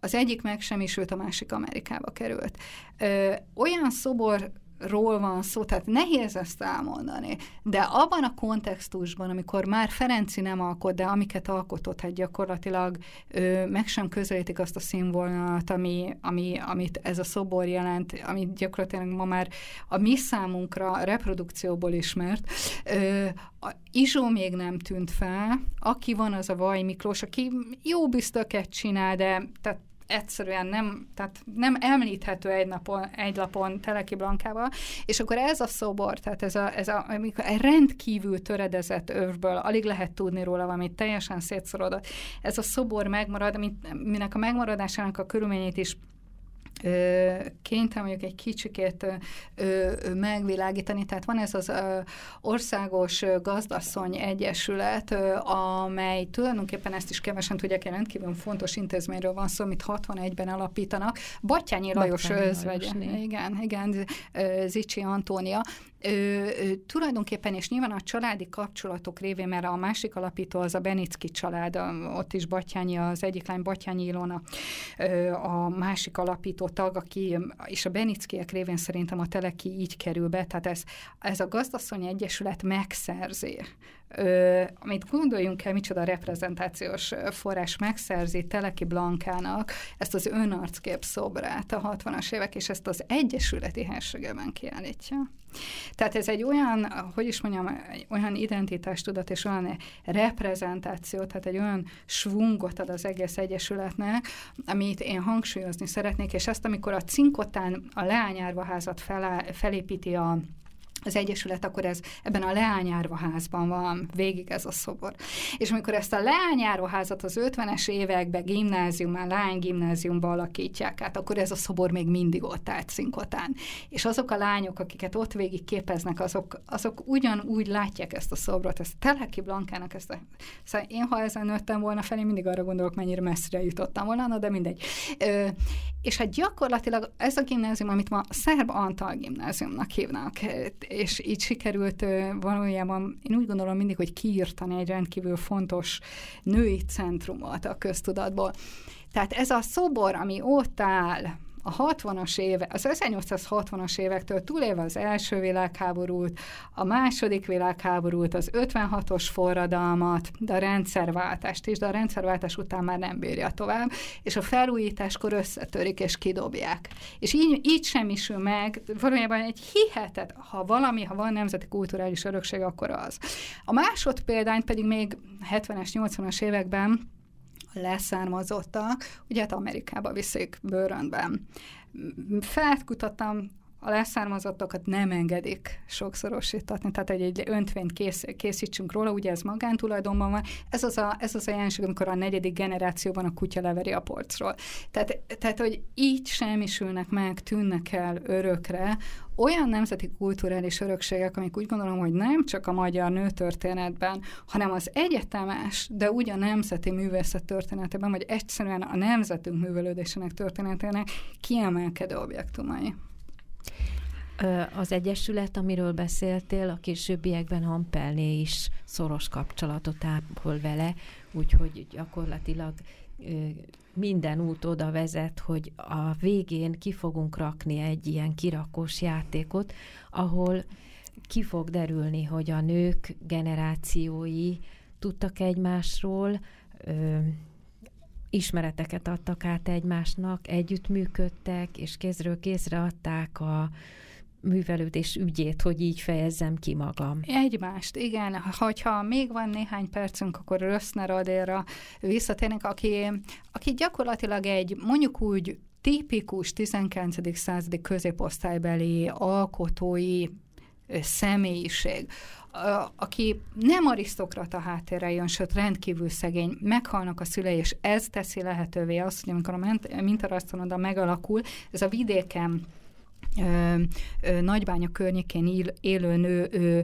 az egyik megsemmisült, a másik Amerikába került. Ö, olyan szobor ról van szó, tehát nehéz ezt elmondani, de abban a kontextusban, amikor már Ferenci nem alkot, de amiket alkotott, hát gyakorlatilag ö, meg sem közelítik azt a színvonalat, ami, ami, amit ez a szobor jelent, amit gyakorlatilag ma már a mi számunkra reprodukcióból ismert. Ö, a Izsó még nem tűnt fel, aki van, az a Vaj Miklós, aki jó biztoket csinál, de tehát egyszerűen nem, tehát nem említhető egy, napon, egy lapon Teleki Blankával, és akkor ez a szobor, tehát ez a, ez a amikor egy rendkívül töredezett övből, alig lehet tudni róla valamit, teljesen szétszorodott. Ez a szobor megmarad, mint, minek a megmaradásának a körülményét is kénytelen vagyok egy kicsikét megvilágítani. Tehát van ez az Országos Gazdasszony Egyesület, amely tulajdonképpen ezt is kevesen tudják, egy rendkívül fontos intézményről van szó, amit 61-ben alapítanak. Batyányi Lajos özvegye. Igen, igen, Zicsi Antónia. Ö, ö, tulajdonképpen, és nyilván a családi kapcsolatok révén, mert a másik alapító az a Benicki család, ott is Batyányi, az egyik lány Batyányi Ilona, a másik alapító tag, aki, és a Benickiek révén szerintem a Teleki így kerül be, tehát ez, ez a Gazdasszony Egyesület megszerzi Amit gondoljunk el, micsoda reprezentációs forrás megszerzi Teleki Blankának ezt az önarckép szobrát a 60-as évek, és ezt az Egyesületi Herségeben kiállítja. Tehát ez egy olyan, hogy is mondjam, olyan identitástudat és olyan reprezentáció, tehát egy olyan svungot ad az egész Egyesületnek, amit én hangsúlyozni szeretnék, és ezt, amikor a cinkotán a leányárvaházat felépíti a az Egyesület, akkor ez ebben a leányárva házban van végig ez a szobor. És amikor ezt a leányárva házat az 50-es években gimnáziumban, lánygimnáziumban alakítják át, akkor ez a szobor még mindig ott állt szinkotán. És azok a lányok, akiket ott végig képeznek, azok, azok ugyanúgy látják ezt a szobrot, ezt Teleki Blankának ezt a... Szóval én, ha ezen nőttem volna felé, mindig arra gondolok, mennyire messzire jutottam volna, de mindegy. Ö, és hát gyakorlatilag ez a gimnázium, amit ma Szerb Antal gimnáziumnak hívnak, és így sikerült valójában, én úgy gondolom mindig, hogy kiírtani egy rendkívül fontos női centrumot a köztudatból. Tehát ez a szobor, ami ott áll, a 60-as éve, az 1860-as évektől túlélve az első világháborút, a második világháborút, az 56-os forradalmat, de a rendszerváltást is, de a rendszerváltás után már nem bírja tovább, és a felújításkor összetörik és kidobják. És így, így semmisül meg, valójában egy hihetet, ha valami, ha van nemzeti kulturális örökség, akkor az. A másod példányt pedig még 70-es, 80-as években leszármazottak, ugye hát Amerikába viszik bőrönben. Felkutattam, a leszármazottakat nem engedik sokszorosítatni, tehát egy, egy öntvényt kész, készítsünk róla, ugye ez magántulajdonban van. Ez az, a, ez az a jelenség, amikor a negyedik generációban a kutya leveri a polcról. Tehát, tehát, hogy így semmisülnek meg, tűnnek el örökre olyan nemzeti kulturális örökségek, amik úgy gondolom, hogy nem csak a magyar nőtörténetben, hanem az egyetemes, de úgy a nemzeti művészet történetében, vagy egyszerűen a nemzetünk művelődésének történetének kiemelkedő objektumai. Az Egyesület, amiről beszéltél, a későbbiekben Hampelné is szoros kapcsolatot ápol vele, úgyhogy gyakorlatilag minden út oda vezet, hogy a végén ki fogunk rakni egy ilyen kirakós játékot, ahol ki fog derülni, hogy a nők generációi tudtak egymásról, ismereteket adtak át egymásnak, együttműködtek, és kézről kézre adták a művelődés ügyét, hogy így fejezzem ki magam. Egymást, igen. Hogyha még van néhány percünk, akkor Röszner Adéra visszatérnek, aki, aki gyakorlatilag egy, mondjuk úgy, tipikus 19. századi középosztálybeli alkotói személyiség, aki nem arisztokrata háttérre jön, sőt rendkívül szegény, meghalnak a szülei, és ez teszi lehetővé azt, hogy amikor a mintarasztaloda megalakul, ez a vidéken ö, ö, Nagybánya környékén élő nő ö,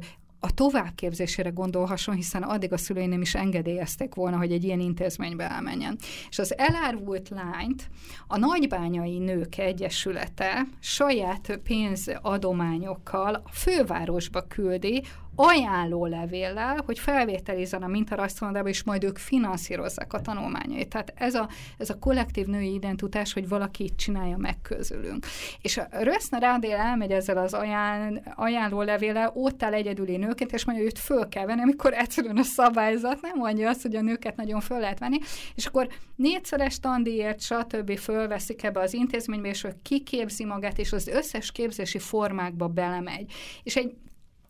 a továbbképzésére gondolhasson, hiszen addig a szülei nem is engedélyezték volna, hogy egy ilyen intézménybe elmenjen. És az elárvult lányt a Nagybányai Nők Egyesülete saját pénzadományokkal a fővárosba küldi, ajánló levéllel, hogy felvételizzen a mintarajztanodába, és majd ők finanszírozzák a tanulmányait. Tehát ez a, ez a kollektív női identitás, hogy valaki itt csinálja meg közülünk. És a Röszner Rádél elmegy ezzel az ajánl, ajánló levéllel, ott áll egyedüli nőként, és mondja, hogy őt föl kell venni, amikor egyszerűen a szabályzat nem mondja azt, hogy a nőket nagyon föl lehet venni, és akkor négyszeres tandíjért, stb. fölveszik ebbe az intézménybe, és ő kiképzi magát, és az összes képzési formákba belemegy. És egy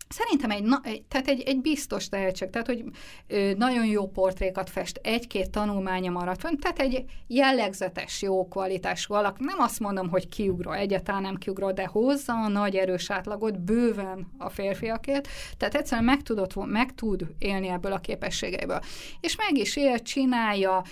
Szerintem egy, tehát egy, egy biztos tehetség, tehát hogy nagyon jó portrékat fest, egy-két tanulmánya maradt van, tehát egy jellegzetes, jó kvalitású alak. Nem azt mondom, hogy kiugró, egyáltalán nem kiugró, de hozza a nagy erős átlagot bőven a férfiakért, tehát egyszerűen meg, tudott, meg tud élni ebből a képességeiből. És meg is él, csinálja,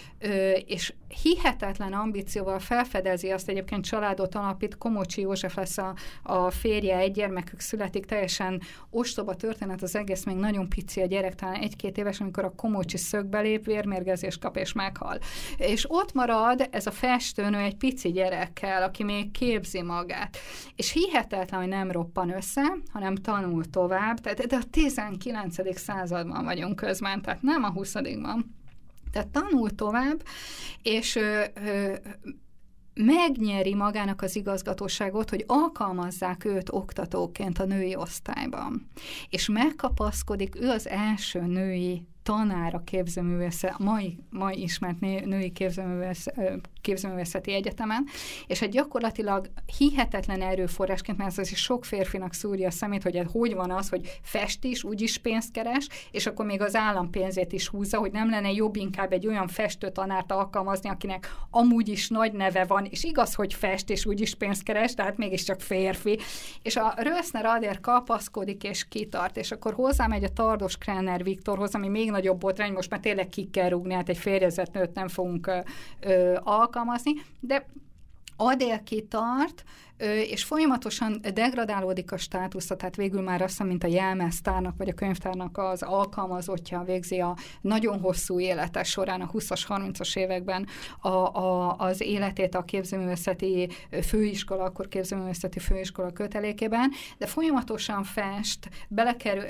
és hihetetlen ambícióval felfedezi azt egyébként családot alapít, Komocsi József lesz a, a férje, egy gyermekük születik, teljesen ostoba történet, az egész még nagyon pici a gyerek, talán egy-két éves, amikor a Komocsi szögbe lép, vérmérgezés kap és meghal. És ott marad ez a festőnő egy pici gyerekkel, aki még képzi magát. És hihetetlen, hogy nem roppan össze, hanem tanul tovább, tehát de a 19. században vagyunk közben, tehát nem a 20 ban tehát tanul tovább, és ö, ö, megnyeri magának az igazgatóságot, hogy alkalmazzák őt oktatóként a női osztályban. És megkapaszkodik, ő az első női tanára képzőművészet, mai, mai ismert női képzőművészeti egyetemen, és egy gyakorlatilag hihetetlen erőforrásként, mert ez is sok férfinak szúrja a szemét, hogy hogy van az, hogy fest is, úgyis pénzt keres, és akkor még az állam pénzét is húzza, hogy nem lenne jobb inkább egy olyan festő tanárt alkalmazni, akinek amúgy is nagy neve van, és igaz, hogy fest, és úgyis pénzt keres, tehát mégiscsak férfi. És a Röszner Adér kapaszkodik és kitart, és akkor hozzámegy a Tardos Krenner Viktorhoz, ami még nagyobb botrány, most már tényleg ki kell rúgni, hát egy férjezett nőt nem fogunk ö, ö, de Adél kitart, és folyamatosan degradálódik a státusza, tehát végül már azt mint a jelmeztárnak vagy a könyvtárnak az alkalmazottja végzi a nagyon hosszú élete során, a 20-as, 30-as években a, a, az életét a képzőművészeti főiskola, akkor képzőművészeti főiskola kötelékében, de folyamatosan fest, belekerül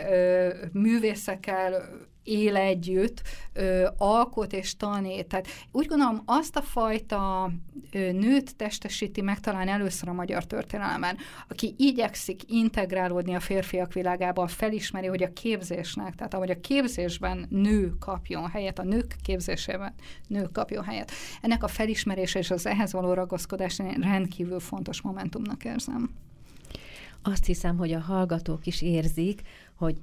művészekkel, él együtt, ö, alkot és tanít. Tehát úgy gondolom, azt a fajta ö, nőt testesíti meg talán először a magyar történelemben, aki igyekszik integrálódni a férfiak világába, felismeri, hogy a képzésnek, tehát ahogy a képzésben nő kapjon helyet, a nők képzésében nő kapjon helyet. Ennek a felismerése és az ehhez való ragaszkodás rendkívül fontos momentumnak érzem. Azt hiszem, hogy a hallgatók is érzik, hogy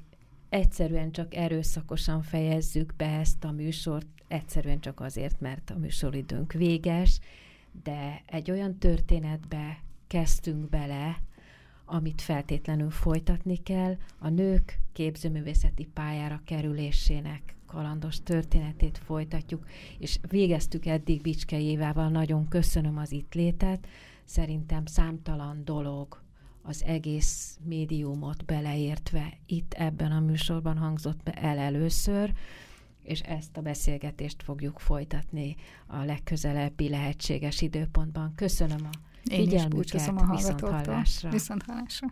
egyszerűen csak erőszakosan fejezzük be ezt a műsort, egyszerűen csak azért, mert a műsoridőnk véges, de egy olyan történetbe kezdtünk bele, amit feltétlenül folytatni kell, a nők képzőművészeti pályára kerülésének kalandos történetét folytatjuk, és végeztük eddig Bicske Évával, nagyon köszönöm az itt létet, szerintem számtalan dolog az egész médiumot beleértve itt ebben a műsorban hangzott el először, és ezt a beszélgetést fogjuk folytatni a legközelebbi lehetséges időpontban. Köszönöm a figyelmüket, Én is a hallgatóktól. Viszont hallásra. Viszont hallásra.